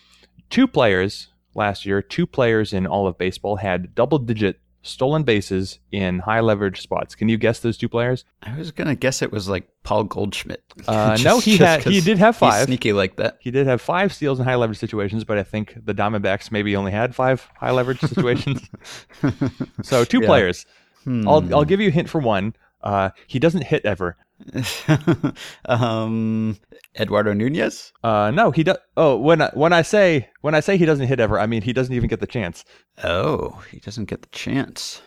two players last year, two players in all of baseball had double digit stolen bases in high leverage spots. Can you guess those two players? I was gonna guess it was like Paul Goldschmidt. (laughs) Uh, just, no, he had he did have five. sneaky like that. He did have five steals in high leverage situations, but I think the Diamondbacks maybe only had five high leverage (laughs) situations. so two yeah. players. Hmm. I'll I'll give you a hint for one. Uh, he doesn't hit ever. (laughs) um, Eduardo Nunez? Uh, no, he does. Oh, when I, when I say when I say he doesn't hit ever, I mean he doesn't even get the chance. Oh, he doesn't get the chance.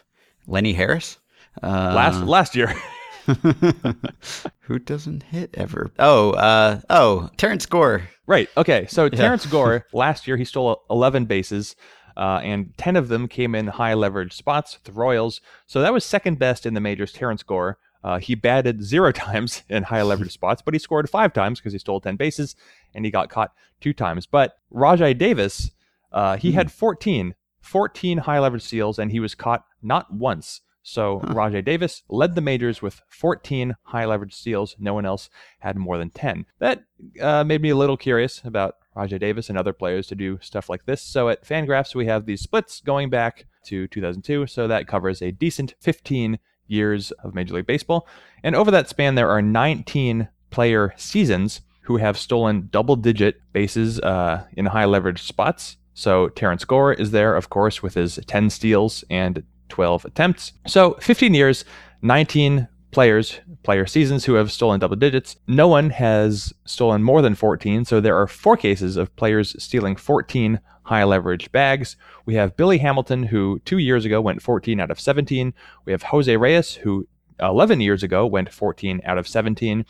Lenny Harris? Uh, last last year. (laughs) (laughs) Who doesn't hit ever? Oh, uh, oh, Terrance Gore. Right. Okay. So yeah. Terrance Gore last year he stole 11 bases. Uh, and 10 of them came in high leverage spots with the Royals. So that was second best in the majors, Terrance Gore. Uh, he batted zero (laughs) times in high leverage (laughs) spots, but he scored five times because he stole 10 bases and he got caught two times. But Rajai Davis, uh, he mm. had 14, 14 high leverage steals and he was caught not once. So huh. Rajai Davis led the majors with 14 high leverage steals. No one else had more than 10. That uh, made me a little curious about Rajai Davis and other players to do stuff like this. So at Fangraphs, we have these splits going back to 2002. So that covers a decent 15 years of Major League Baseball. And over that span, there are 19 player seasons who have stolen double digit bases uh, in high leverage spots. So Terrance Gore is there, of course, with his 10 steals and 12 attempts. So 15 years, 19 players, player seasons who have stolen double digits. No one has stolen more than 14, so there are four cases of players stealing 14 high leverage bags. We have Billy Hamilton, who two years ago went 14 out of 17. We have Jose Reyes, who 11 years ago went 14 out of 17.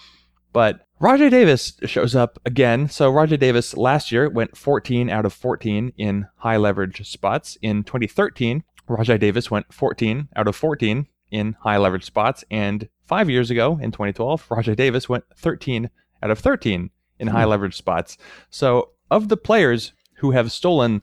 But Rajai Davis shows up again. So Rajai Davis last year went 14 out of 14 in high leverage spots. In 2013, Rajai Davis went 14 out of 14 in high leverage spots. And five years ago, in 2012, Rajai Davis went 13 out of 13 in high hmm. leverage spots. So, of the players who have stolen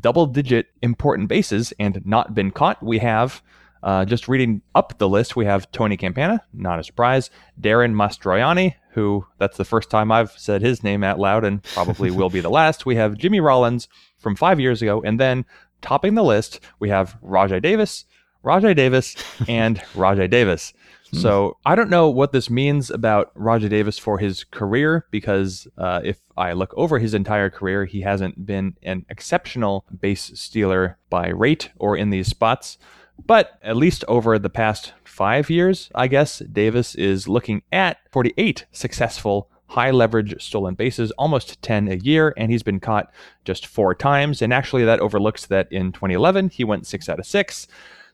double digit important bases and not been caught, we have. Uh, just reading up the list, we have Tony Campana, not a surprise. Darin Mastroianni, who that's the first time I've said his name out loud and probably will be the (laughs) last. We have Jimmy Rollins from five years ago. And then topping the list, we have Rajai Davis, Rajai Davis, (laughs) and Rajai Davis. Hmm. So I don't know what this means about Rajai Davis for his career because uh, if I look over his entire career, he hasn't been an exceptional base stealer by rate or in these spots. But at least over the past five years, I guess, Davis is looking at 48 successful high leverage stolen bases, almost 10 a year, and he's been caught just four times. And actually, that overlooks that in 2011, he went six out of six.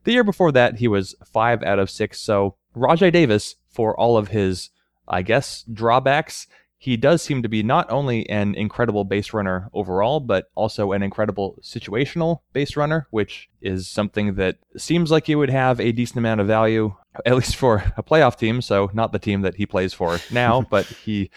The year before that, he was five out of six. So Rajai Davis, for all of his, I guess, drawbacks, he does seem to be not only an incredible base runner overall, but also an incredible situational base runner, which is something that seems like he would have a decent amount of value, at least for a playoff team. So, not the team that he plays for now, (laughs) but he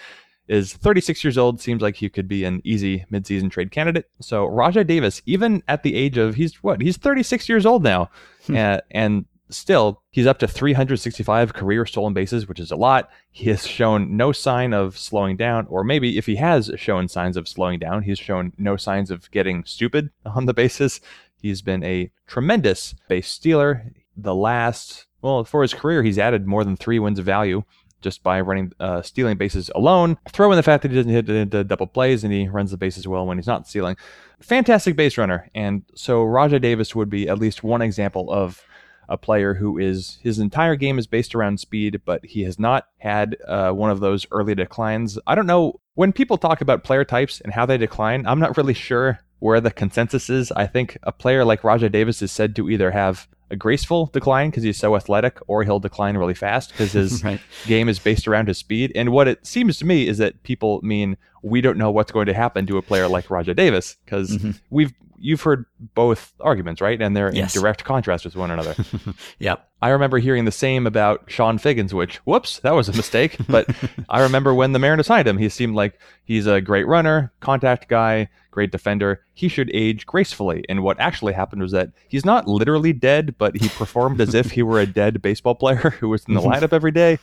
is 36 years old. Seems like he could be an easy midseason trade candidate. So, Rajai Davis, even at the age of, he's what? He's 36 years old now. (laughs) uh, and still, he's up to 365 career stolen bases, which is a lot. He has shown no sign of slowing down, or maybe if he has shown signs of slowing down, he's shown no signs of getting stupid (laughs) on the bases. He's been a tremendous base stealer. The last, well, for his career, he's added more than three wins of value just by running uh, stealing bases alone. Throw in the fact that he doesn't hit into double plays and he runs the bases well when he's not stealing. Fantastic base runner, and so Rajai Davis would be at least one example of a player who is his entire game is based around speed, but he has not had uh, one of those early declines. I don't know when people talk about player types and how they decline. I'm not really sure where the consensus is. I think a player like Rajai Davis is said to either have a graceful decline because he's so athletic, or he'll decline really fast because his (laughs) right. game is based around his speed. And what it seems to me is that people mean we don't know what's going to happen to a player like Rajai Davis because mm-hmm. we've you've heard both arguments, right? And they're yes. in direct contrast with one another. (laughs) yep. I remember hearing the same about Chone Figgins, which, whoops, that was a mistake. (laughs) But I remember when the Mariners signed him, he seemed like he's a great runner, contact guy, great defender. He should age gracefully. And what actually happened was that he's not literally dead, but he performed as if he were a dead baseball player who was in the (laughs) lineup every day.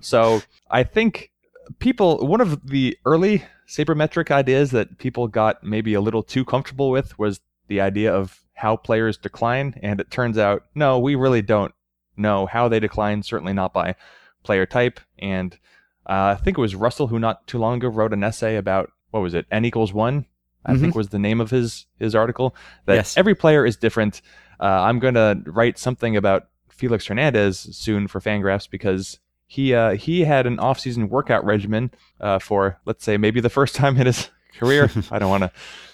So I think people, one of the early sabermetric ideas that people got maybe a little too comfortable with was the idea of how players decline. And it turns out, no, we really don't know how they decline, certainly not by player type. And uh, I think it was Russell who not too long ago wrote an essay about what was it, n equals one, I mm-hmm. think was the name of his his article. That yes. every player is different. Uh, I'm going to write something about Felix Hernandez soon for Fangraphs because he uh, he had an off-season workout regimen uh, for let's say maybe the first (laughs) time in his career. (laughs) I don't want to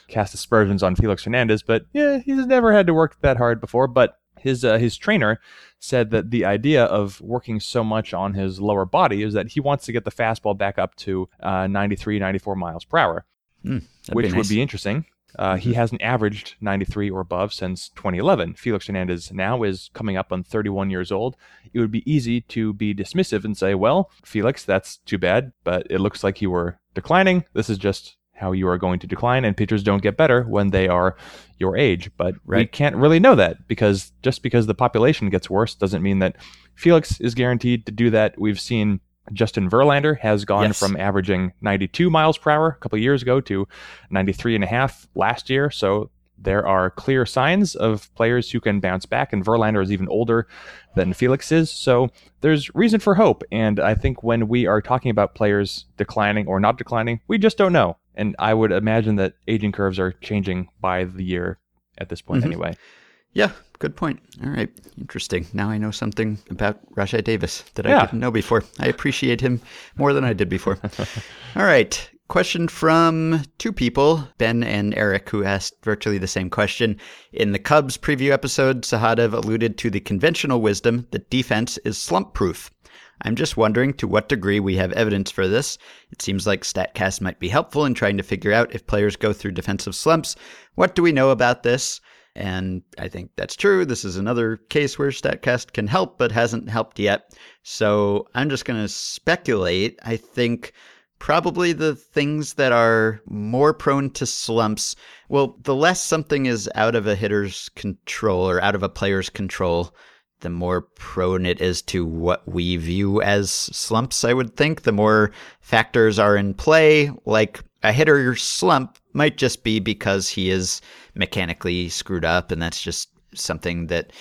cast aspersions on Felix Hernandez, but yeah, he's never had to work that hard before. But his uh, his trainer said that the idea of working so much on his lower body is that he wants to get the fastball back up to uh, 93, 94 miles per hour, mm, which nice. would be interesting uh, he mm-hmm. hasn't averaged 93 or above since 2011. Felix Hernandez now is coming up on 31 years old. It would be easy to be dismissive and say, well, Felix, that's too bad, but it looks like you were declining. This is just how you are going to decline, and pitchers don't get better when they are your age. But right. we can't really know that because just because the population gets worse doesn't mean that Felix is guaranteed to do that. We've seen Justin Verlander has gone yes. from averaging 92 miles per hour a couple years ago to 93 and a half last year. So there are clear signs of players who can bounce back, and Verlander is even older than Felix is. So there's reason for hope. And I think when we are talking about players declining or not declining, we just don't know. And I would imagine that aging curves are changing by the year at this point, mm-hmm. anyway. Yeah, good point. All right, interesting. Now I know something about Rajai Davis that yeah. I didn't know before. I appreciate him more than I did before. (laughs) All right, question from two people, Ben and Eric, who asked virtually the same question. In the Cubs preview episode, Sahadev alluded to the conventional wisdom that defense is slump proof. I'm just wondering to what degree we have evidence for this. It seems like StatCast might be helpful in trying to figure out if players go through defensive slumps. What do we know about this? And I think that's true. This is another case where StatCast can help, but hasn't helped yet. So I'm just going to speculate. I think probably the things that are more prone to slumps, well, the less something is out of a hitter's control or out of a player's control, the more prone it is to what we view as slumps, I would think. The more factors are in play, like a hitter slump might just be because he is mechanically screwed up, and that's just something that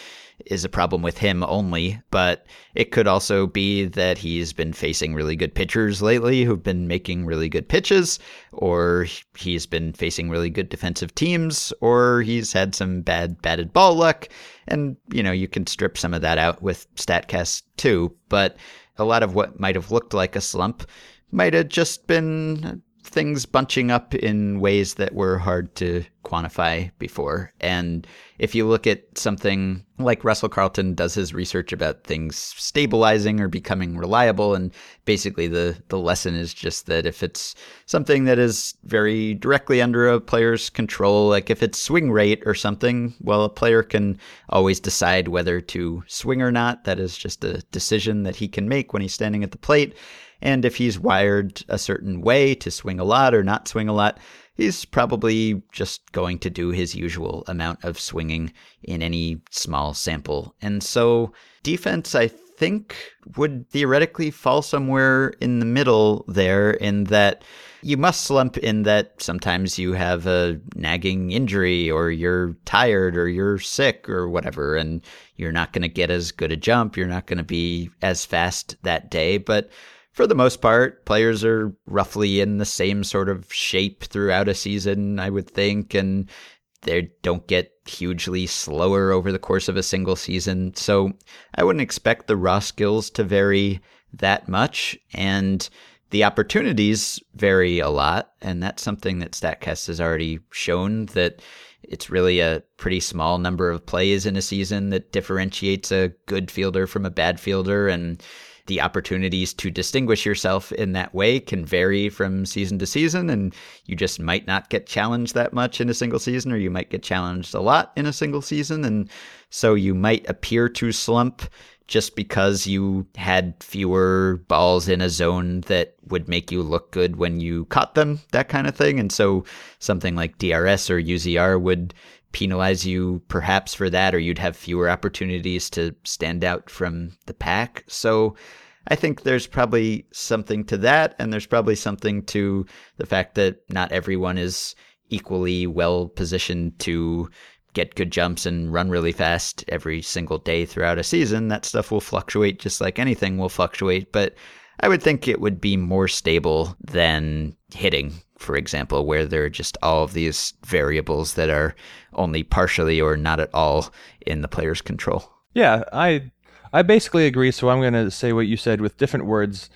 is a problem with him only. But it could also be that he's been facing really good pitchers lately who've been making really good pitches, or he's been facing really good defensive teams, or he's had some bad batted ball luck. And, you know, you can strip some of that out with StatCast too. But a lot of what might have looked like a slump might have just been things bunching up in ways that were hard to quantify before. And if you look at something like Russell Carleton does his research about things stabilizing or becoming reliable, and basically the, the lesson is just that if it's something that is very directly under a player's control, like if it's swing rate or something, well, a player can always decide whether to swing or not. That is just a decision that he can make when he's standing at the plate. And if he's wired a certain way to swing a lot or not swing a lot, he's probably just going to do his usual amount of swinging in any small sample. And so defense, I think, would theoretically fall somewhere in the middle there, in that you must slump in that sometimes you have a nagging injury or you're tired or you're sick or whatever, and you're not going to get as good a jump. You're not going to be as fast that day. But for the most part, players are roughly in the same sort of shape throughout a season, I would think. And they don't get hugely slower over the course of a single season. So I wouldn't expect the raw skills to vary that much. And the opportunities vary a lot. And that's something that StatCast has already shown that it's really a pretty small number of plays in a season that differentiates a good fielder from a bad fielder. And the opportunities to distinguish yourself in that way can vary from season to season, and you just might not get challenged that much in a single season, or you might get challenged a lot in a single season. And so you might appear to slump just because you had fewer balls in a zone that would make you look good when you caught them, that kind of thing. And so something like DRS or UZR would penalize you perhaps for that, or you'd have fewer opportunities to stand out from the pack. So I think there's probably something to that, and there's probably something to the fact that not everyone is equally well positioned to get good jumps and run really fast every single day throughout a season. That stuff will fluctuate just like anything will fluctuate, but I would think it would be more stable than hitting for example, where there are just all of these variables that are only partially or not at all in the player's control. Yeah, I I basically agree. So I'm going to say what you said with different words.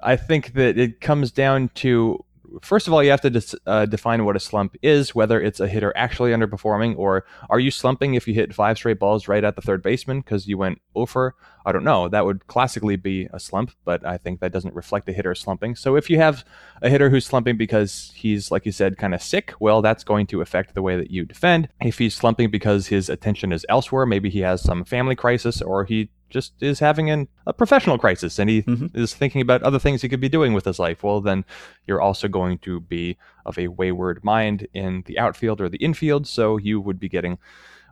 I think that it comes down to first of all, you have to dis, uh, define what a slump is, whether it's a hitter actually underperforming or are you slumping if you hit five straight balls right at the third baseman because you went over? I don't know. That would classically be a slump, but I think that doesn't reflect a hitter slumping. So if you have a hitter who's slumping because he's, like you said, kind of sick, well, that's going to affect the way that you defend. If he's slumping because his attention is elsewhere, maybe he has some family crisis or he just is having an, a professional crisis and he mm-hmm. is thinking about other things he could be doing with his life, well, then you're also going to be of a wayward mind in the outfield or the infield. So you would be getting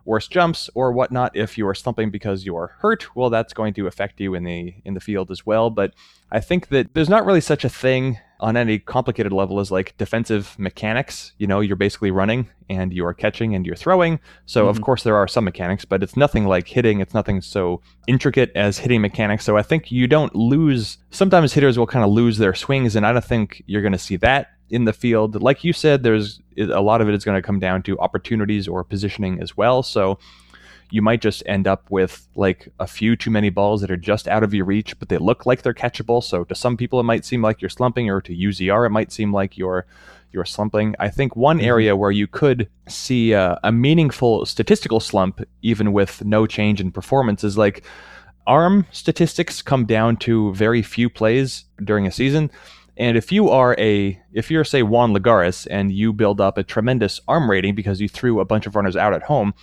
worse jumps or whatnot if you are slumping because you are hurt well that's going to affect you in the in the field as well but i think that there's not really such a thing on any complicated level is like defensive mechanics you know you're basically running and you're catching and you're throwing so mm-hmm. of course there are some mechanics but it's nothing like hitting it's nothing so intricate as hitting mechanics so i think you don't lose sometimes hitters will kind of lose their swings and i don't think you're going to see that in the field. Like you said, there's a lot of it is going to come down to opportunities or positioning as well. So you might just end up with like a few too many balls that are just out of your reach, but they look like they're catchable. So to some people, it might seem like you're slumping, or to UZR, it might seem like you're you're slumping. I think one mm-hmm. area where you could see a, a meaningful statistical slump, even with no change in performance, is like arm statistics come down to very few plays during a season. And if you are a, if you're say Juan Lagares and you build up a tremendous arm rating because you threw a bunch of runners out at home,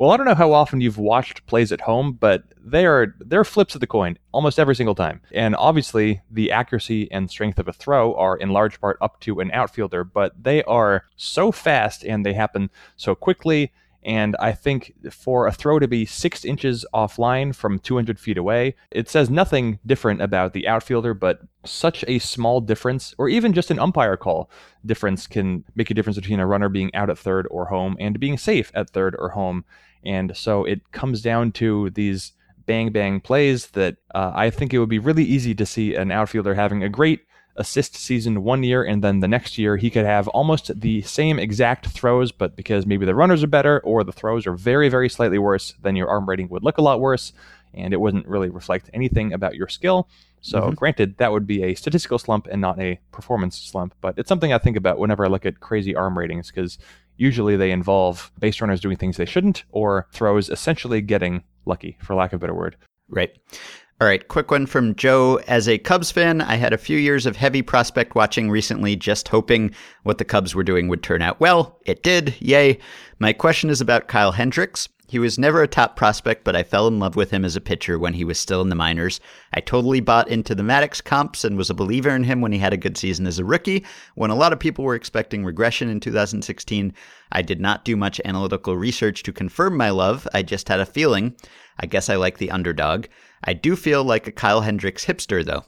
well, I don't know how often you've watched plays at home, but they are they're flips of the coin almost every single time. And obviously, the accuracy and strength of a throw are in large part up to an outfielder, but they are so fast and they happen so quickly and I think for a throw to be six inches offline from 200 feet away, it says nothing different about the outfielder, but such a small difference, or even just an umpire call difference, can make a difference between a runner being out at third or home and being safe at third or home. And so it comes down to these bang bang plays that uh, I think it would be really easy to see an outfielder having a great assist season one year, and then the next year he could have almost the same exact throws, but because maybe the runners are better or the throws are very, very slightly worse, then your arm rating would look a lot worse, and it wouldn't really reflect anything about your skill. So, mm-hmm. granted, that would be a statistical slump and not a performance slump, but it's something I think about whenever I look at crazy arm ratings because usually they involve base runners doing things they shouldn't or throws essentially getting lucky, for lack of a better word. Right. All right, quick one from Joe. As a Cubs fan, I had a few years of heavy prospect watching recently, just hoping what the Cubs were doing would turn out well. It did. Yay. My question is about Kyle Hendricks. He was never a top prospect, but I fell in love with him as a pitcher when he was still in the minors. I totally bought into the Maddux comps and was a believer in him when he had a good season as a rookie. When a lot of people were expecting regression in 2016, I did not do much analytical research to confirm my love. I just had a feeling. I guess I like the underdog. I do feel like a Kyle Hendricks hipster, though.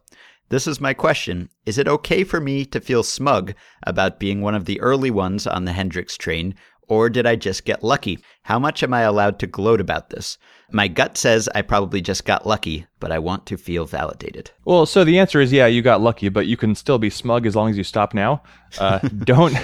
This is my question. Is it okay for me to feel smug about being one of the early ones on the Hendricks train, or did I just get lucky? How much am I allowed to gloat about this? My gut says I probably just got lucky, but I want to feel validated. Well, so the answer is yeah, you got lucky, but you can still be smug as long as you stop now. Uh, (laughs) don't,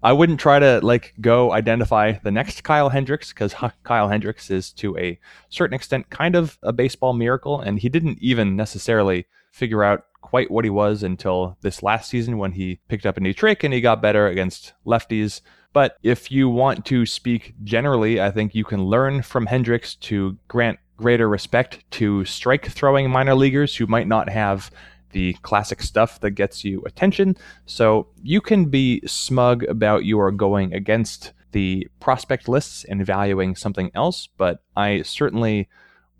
I wouldn't try to like go identify the next Kyle Hendricks because (laughs) Kyle Hendricks is to a certain extent kind of a baseball miracle, and he didn't even necessarily figure out quite what he was until this last season when he picked up a new trick and he got better against lefties. But if you want to speak generally, I think you can learn from Hendricks to grant greater respect to strike throwing minor leaguers who might not have the classic stuff that gets you attention. So you can be smug about your going against the prospect lists and valuing something else, but I certainly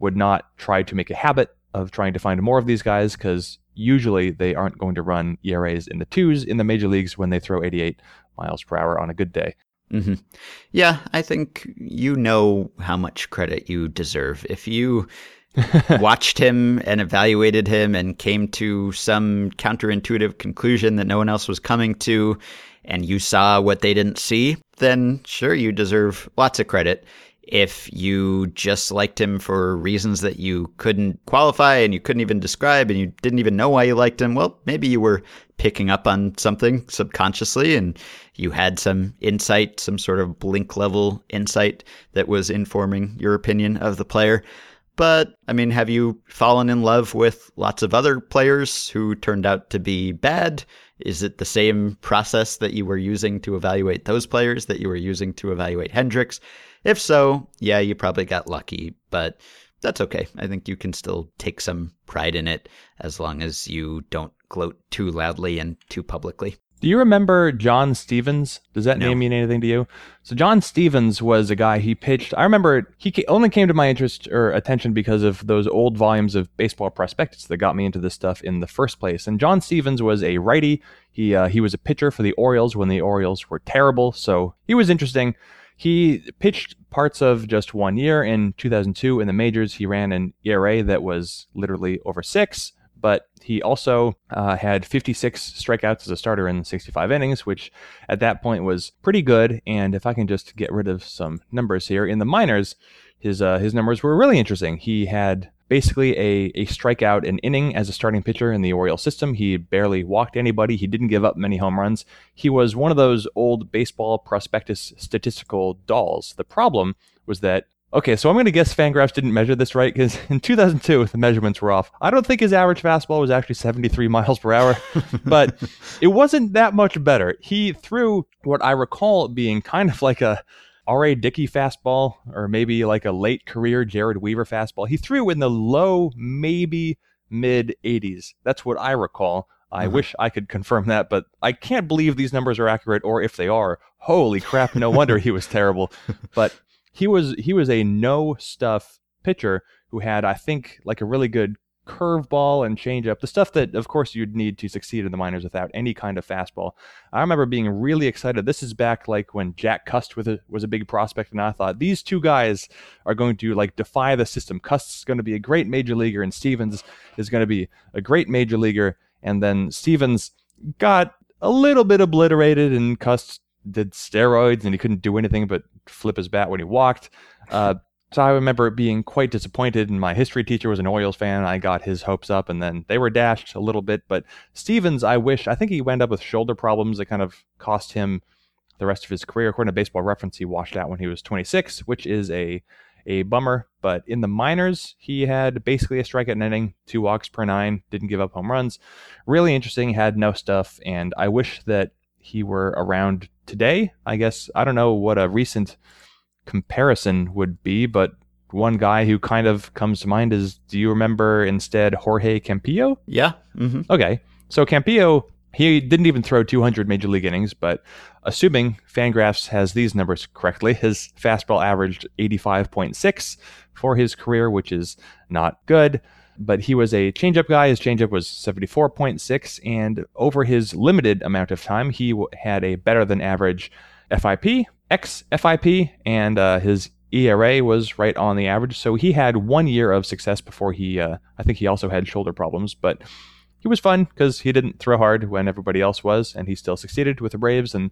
would not try to make a habit of trying to find more of these guys because usually they aren't going to run ERAs in the twos in the major leagues when they throw 88 miles per hour on a good day. Mm-hmm. Yeah, I think you know how much credit you deserve. If you (laughs) watched him and evaluated him and came to some counterintuitive conclusion that no one else was coming to, and you saw what they didn't see, then sure, you deserve lots of credit if you just liked him for reasons that you couldn't qualify and you couldn't even describe and you didn't even know why you liked him, well, maybe you were picking up on something subconsciously and you had some insight, some sort of blink level insight that was informing your opinion of the player. But I mean, have you fallen in love with lots of other players who turned out to be bad? Is it the same process that you were using to evaluate those players that you were using to evaluate Hendricks? If so, yeah, you probably got lucky, but that's okay. I think you can still take some pride in it as long as you don't gloat too loudly and too publicly. Do you remember John Stephens? Does that no. name mean anything to you? So John Stephens was a guy he pitched. I remember he only came to my interest or attention because of those old volumes of Baseball Prospectus that got me into this stuff in the first place. And John Stephens was a righty. He uh, he was a pitcher for the Orioles when the Orioles were terrible, so he was interesting. He pitched parts of just one year in 2002 in the majors. He ran an ERA that was literally over six, but he also uh, had 56 strikeouts as a starter in 65 innings, which at that point was pretty good. And if I can just get rid of some numbers here, in the minors, his uh, his numbers were really interesting. He had basically a, a strikeout an inning as a starting pitcher in the Oriole system. He barely walked anybody. He didn't give up many home runs. He was one of those old baseball prospectus statistical dolls. The problem was that Okay, so I'm going to guess Fangraphs didn't measure this right because in 2002 the measurements were off. I don't think his average fastball was actually 73 miles per hour, (laughs) but it wasn't that much better. He threw what I recall being kind of like a R.A. Dickey fastball or maybe like a late career Jered Weaver fastball. He threw in the low, maybe mid 80s. That's what I recall. I uh-huh. wish I could confirm that, but I can't believe these numbers are accurate, or if they are, holy crap! No wonder he was terrible. (laughs) But he was he was a no stuff pitcher who had, I think, like a really good curveball and changeup, the stuff that, of course, you'd need to succeed in the minors without any kind of fastball. I remember being really excited. This is back like when Jack Cust was a, was a big prospect, and I thought these two guys are going to like defy the system. Cust's going to be a great major leaguer, and Stephens is going to be a great major leaguer. And then Stephens got a little bit obliterated, and Cust did steroids, and he couldn't do anything but flip his bat when he walked. Uh, so I remember being quite disappointed, and my history teacher was an Orioles fan. I got his hopes up, and then they were dashed a little bit. But Stephens, I wish, I think he wound up with shoulder problems that kind of cost him the rest of his career. According to Baseball Reference, he washed out when he was 26, which is a a bummer. But in the minors, he had basically a strikeout inning, two walks per nine, didn't give up home runs. Really interesting, had no stuff, and I wish that he were around today. I guess I don't know what a recent comparison would be, but one guy who kind of comes to mind is do you remember instead Jorge Campillo? Yeah. Mm-hmm. Okay. So Campillo He didn't even throw 200 major league innings, but assuming Fangraphs has these numbers correctly, his fastball averaged 85.6 for his career, which is not good. But he was a changeup guy. His changeup was 74.6, and over his limited amount of time, he had a better than average FIP, X FIP, and uh, his ERA was right on the average. So he had one year of success before he, uh, I think he also had shoulder problems, but he was fun because he didn't throw hard when everybody else was, and he still succeeded with the Braves. And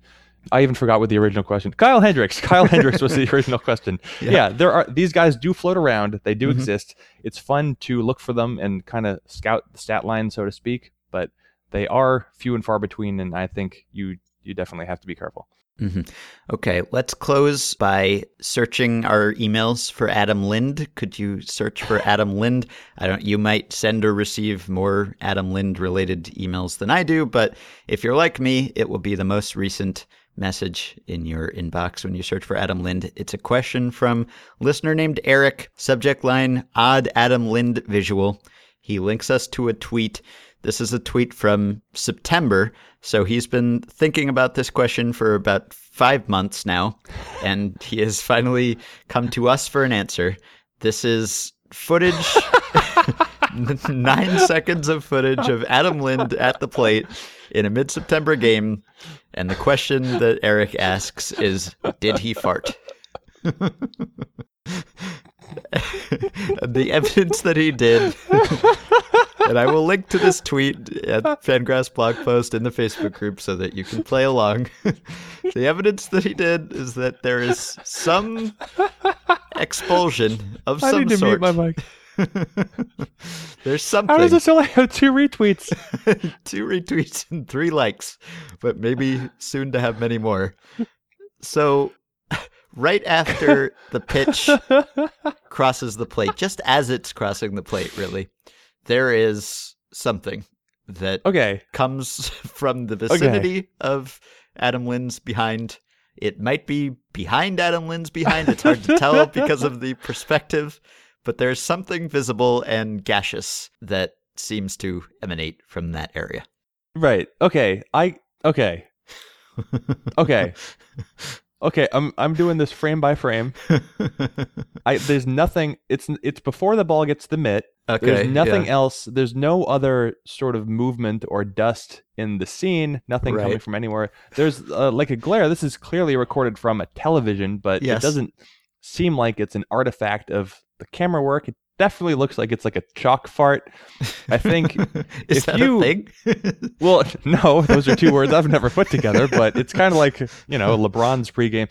I even forgot what the original question. Kyle Hendricks. (laughs) Kyle Hendricks was the (laughs) original question. Yeah. yeah. there are these guys do float around. They do mm-hmm. exist. It's fun to look for them and kind of scout the stat line, so to speak. But they are few and far between, and I think you you definitely have to be careful. Mm-hmm. Okay, let's close by searching our emails for Adam Lind. Could you search for (laughs) Adam Lind? I don't. You might send or receive more Adam Lind related emails than I do, but if you're like me, it will be the most recent message in your inbox when you search for Adam Lind. It's a question from listener named Eric. Subject line: Odd Adam Lind visual. He links us to a tweet this is a tweet from September. So he's been thinking about this question for about five months now, (laughs) and he has finally come to us for an answer. This is footage, (laughs) nine seconds of footage of Adam Lind at the plate in a mid September game. And the question that Eric asks is Did he fart? the evidence that he did and I will link to this tweet at Fangraphs blog post in the Facebook group so that you can play along. the evidence that he did is that there is some expulsion of I some need to sort. Mute my mic. There's something. How does this only have two retweets? (laughs) two retweets and three likes, but maybe soon to have many more. So, right after the pitch (laughs) crosses the plate, just as it's crossing the plate, really, there is something that okay comes (laughs) from the vicinity okay. of Adam Lind's behind. It might be behind Adam Lind's behind. It's hard to tell because of the perspective, but there's something visible and gaseous that seems to emanate from that area. Right. Okay. I okay. Okay. (laughs) Okay, I'm I'm doing this frame by frame. I there's nothing. It's it's before the ball gets the mitt. Okay. There's nothing yeah. else. There's no other sort of movement or dust in the scene. Nothing right. coming from anywhere. There's uh, like a glare. This is clearly recorded from a television, but yes. it doesn't seem like it's an artifact of the camera work. It definitely looks like it's like a chalk fart. I think (laughs) if you (laughs) well, no, those are two words I've never put together, but it's kind of (laughs) like you know LeBron's pregame.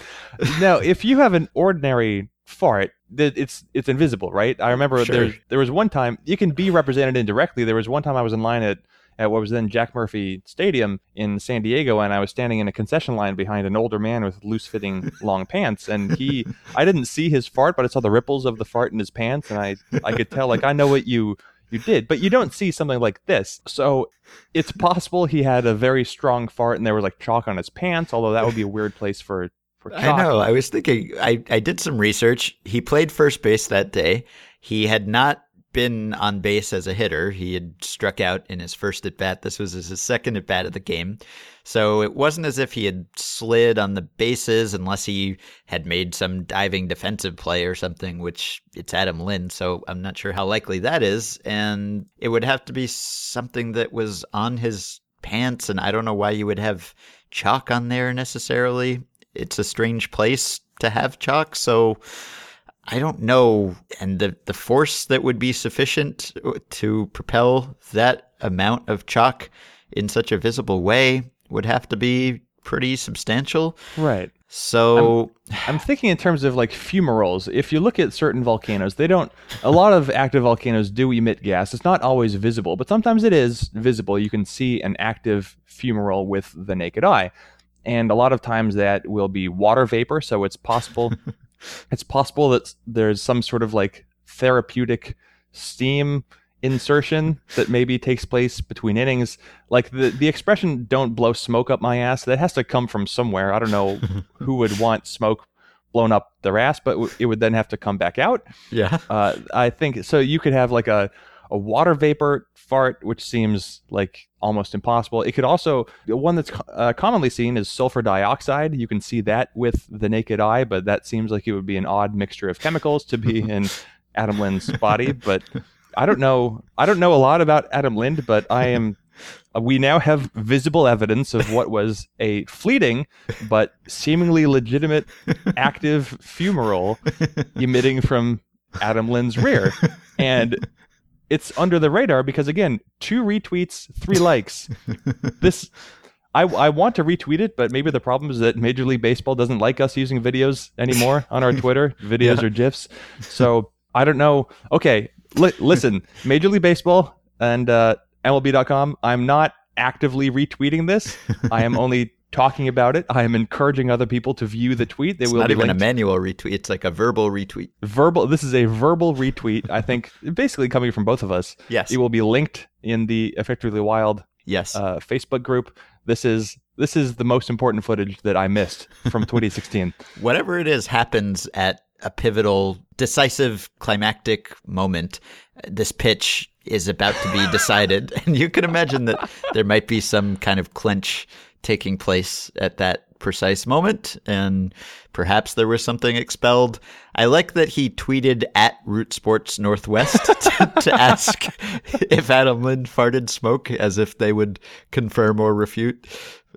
Now, if you have an ordinary fart, that it's it's invisible, right? I remember sure. there there was one time you can be represented indirectly. There was one time I was in line at at what was then Jack Murphy Stadium in San Diego, and I was standing in a concession line behind an older man with loose-fitting (laughs) long pants, and he, I didn't see his fart, but I saw the ripples of the fart in his pants, and I, I could tell, like, I know what you you did, but you don't see something like this. So it's possible he had a very strong fart, and there was like chalk on his pants, although that would be a weird place for. for chalk. I know. I was thinking. I I did some research. He played first base that day. He had not been on base as a hitter. He had struck out in his first at bat. This was his second at bat of the game. So it wasn't as if he had slid on the bases unless he had made some diving defensive play or something, which it's Adam Lind. So I'm not sure how likely that is. And it would have to be something that was on his pants. And I don't know why you would have chalk on there necessarily. It's a strange place to have chalk. So I don't know, and the the force that would be sufficient to propel that amount of chalk in such a visible way would have to be pretty substantial. Right. So I'm, I'm, thinking in terms of like fumaroles. If you look at certain volcanoes, they don't. A lot of active volcanoes do emit gas. It's not always visible, but sometimes it is visible. You can see an active fumarole with the naked eye, and a lot of times that will be water vapor. So it's possible (laughs) it's possible that there's some sort of like therapeutic steam insertion that maybe takes place between innings. Like the the expression "don't blow smoke up my ass" that has to come from somewhere. I don't know (laughs) who would want smoke blown up their ass, but it would then have to come back out. Yeah. Uh, I think so. You could have like a a water vapor fart, which seems like almost impossible. It could also the one that's uh, commonly seen is sulfur dioxide. You can see that with the naked eye, but that seems like it would be an odd mixture of chemicals to be (laughs) in Adam Lind's body. But I don't know. I don't know a lot about Adam Lind, but I am. Uh, we now have visible evidence of what was a fleeting but seemingly legitimate active fumarole emitting from Adam Lind's rear. And it's under the radar because again, two retweets, three likes. (laughs) This I, I want to retweet it, but maybe the problem is that Major League Baseball doesn't like us using videos anymore on our (laughs) Twitter, videos yeah. or GIFs. So I don't know. Okay, li- listen, Major League Baseball and uh, MLB.com. I'm not actively retweeting this. I am only talking about it. I am encouraging other people to view the tweet. They it's will not even linked. a manual retweet. It's like a verbal retweet. Verbal. This is a verbal retweet. I think basically coming from both of us. Yes. It will be linked in the Effectively Wild. Yes. Uh, Facebook group. This is this is the most important footage that I missed from (laughs) 2016. Whatever it is happens at a pivotal, decisive, climactic moment. This pitch is about to be decided, (laughs) and you can imagine that there might be some kind of clinch taking place at that precise moment, and perhaps there was something expelled. I like that he tweeted at Root Sports Northwest (laughs) to, to ask if Adam Lind farted smoke, as if they would confirm or refute.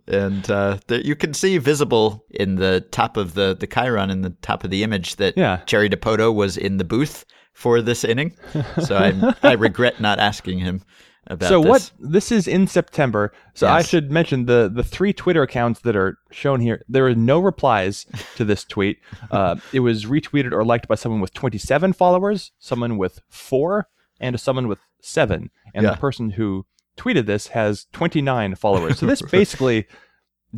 And uh, you can see visible in the top of the the chyron in the top of the image that yeah. Jerry Dipoto was in the booth for this inning. So I I regret not asking him about so this. what this is in September. So yes. I should mention the the three Twitter accounts that are shown here. There are no replies to this tweet. (laughs) Uh, it was retweeted or liked by someone with 27 followers, someone with four, and someone with seven. And yeah. the person who tweeted this has 29 followers. So this (laughs) basically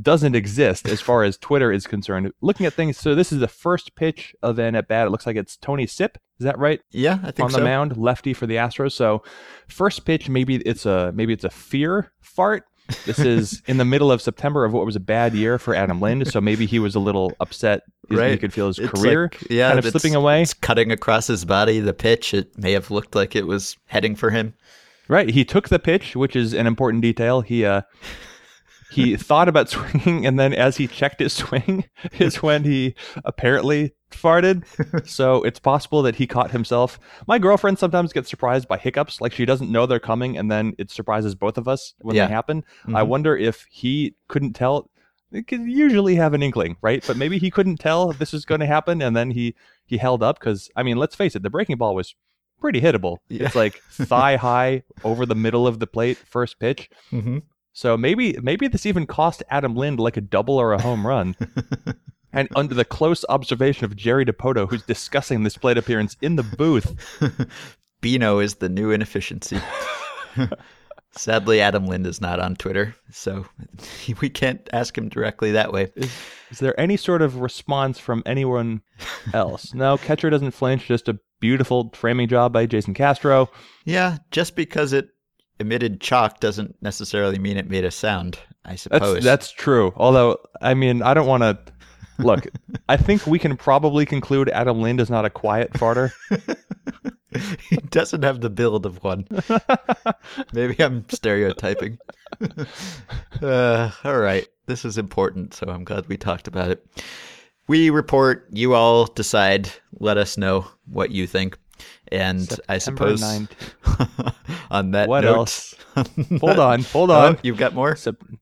doesn't exist as far as Twitter is concerned. Looking at things, so this is the first pitch of an at bat. It looks like it's Tony Sipp. Is that right? Yeah, I think on the so. mound, lefty for the Astros. So first pitch, maybe it's a maybe it's a fear fart. This is (laughs) in the middle of September of what was a bad year for Adam Lind, so maybe he was a little upset. Right. He could feel his it's career like, yeah, kind of slipping away. It's cutting across his body. The pitch, it may have looked like it was heading for him. Right. He took the pitch, which is an important detail. He uh, he thought about (laughs) swinging, and then as he checked his swing, (laughs) is when he apparently farted. (laughs) so it's possible that he caught himself. My girlfriend sometimes gets surprised by hiccups, like she doesn't know they're coming, and then it surprises both of us when yeah. they happen. Mm-hmm. I wonder if he couldn't tell. It could usually have an inkling, right? But maybe he couldn't tell this was going to happen, and then he he held up because I mean, let's face it, the breaking ball was pretty hittable. Yeah. It's like thigh high over the middle of the plate, first pitch. Mm-hmm. So maybe maybe this even cost Adam Lind like a double or a home run. (laughs) and under the close observation of Jerry Dipoto, who's discussing this plate appearance in the booth. (laughs) Bino is the new inefficiency. (laughs) Sadly, Adam Lind is not on Twitter, so we can't ask him directly that way. Is, is there any sort of response from anyone else? no, catcher doesn't flinch. Just a beautiful framing job by Jason Castro. Yeah, just because it emitted chalk doesn't necessarily mean it made a sound. I suppose that's, that's true. Although, I mean, I don't want to look. (laughs) I think we can probably conclude Adam Lind is not a quiet farter. (laughs) he doesn't have the build of one. (laughs) Maybe I'm stereotyping. uh, all right, this is important, so I'm glad we talked about it. We report, you all decide, let us know what you think. And September I suppose (laughs) on that what note, else? hold on, hold (laughs) on. Oh, you've got more?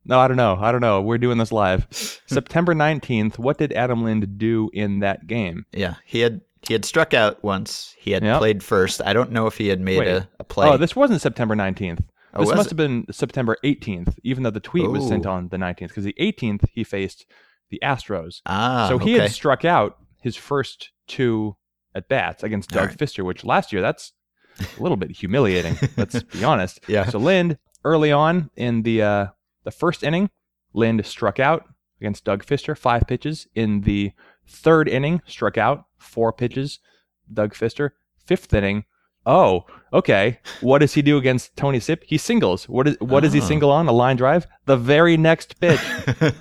No, I don't know. I don't know. We're doing this live. September 19th, what did Adam Lind do in that game? Yeah, he had he had struck out once. He had yep. played first. I don't know if he had made a, a, play. Oh, this wasn't September 19th. Oh, this must it? have been September 18th, even though the tweet Ooh. was sent on the 19th, because the 18th he faced the Astros. Ah, so he okay. had struck out his first two at bats against Doug right. Fister, which last year that's a little bit humiliating. let's (laughs) be honest. Yeah. So Lind early on in the uh, the first inning, Lind struck out against Doug Fister, five pitches. In the third inning, struck out four pitches. Doug Fister. Fifth inning, oh, okay. What does he do against Tony Sipp? He singles. What is what does he Oh. single on? A line drive? The very next pitch.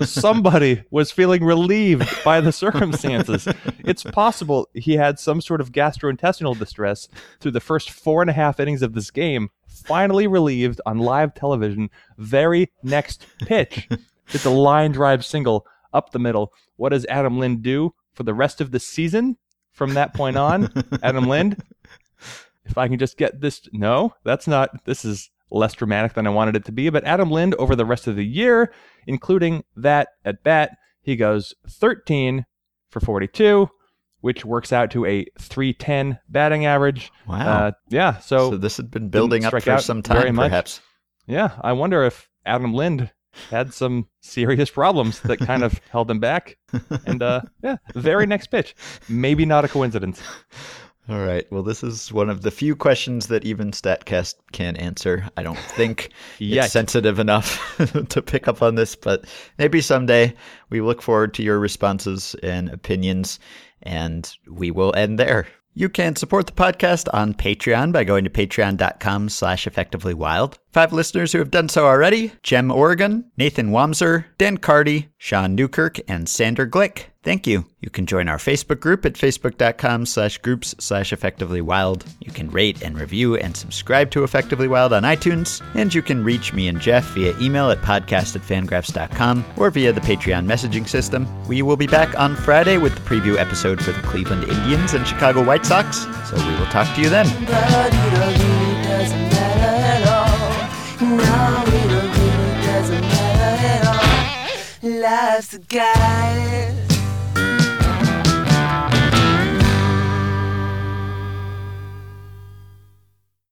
(laughs) Somebody was feeling relieved by the circumstances. It's possible he had some sort of gastrointestinal distress through the first four and a half innings of this game, finally relieved on live television. Very next pitch. It's a line drive single up the middle. What does Adam Lind do for the rest of the season from that point on? (laughs) Adam Lind, if I can just get this. No, that's not. This is less dramatic than I wanted it to be. But Adam Lind, over the rest of the year, including that at bat, he goes 13 for 42, which works out to a 310 batting average. Wow. Uh, yeah. so, So, this had been building up for some time, perhaps. yeah, I wonder if Adam Lind had some serious problems that kind of (laughs) held him back. And uh, yeah, very next pitch. Maybe not a coincidence. (laughs) All right. Well, this is one of the few questions that even Statcast can answer. I don't think (laughs) it's sensitive enough (laughs) to pick up on this, but maybe someday. We look forward to your responses and opinions, and we will end there. You can support the podcast on Patreon by going to patreon.com slash effectivelywild. Five listeners who have done so already, Jem Oregon, Nathan Wamser, Dan Cardy, Sean Newkirk, and Sander Glick. Thank you. You can join our Facebook group at facebook.com slash groups slash effectively wild. You can rate and review and subscribe to Effectively Wild on iTunes. And you can reach me and Jeff via email at podcast at fangraphs.com or via the Patreon messaging system. We will be back on Friday with the preview episode for the Cleveland Indians and Chicago White Sox. So we will talk to you then. Life's a guide.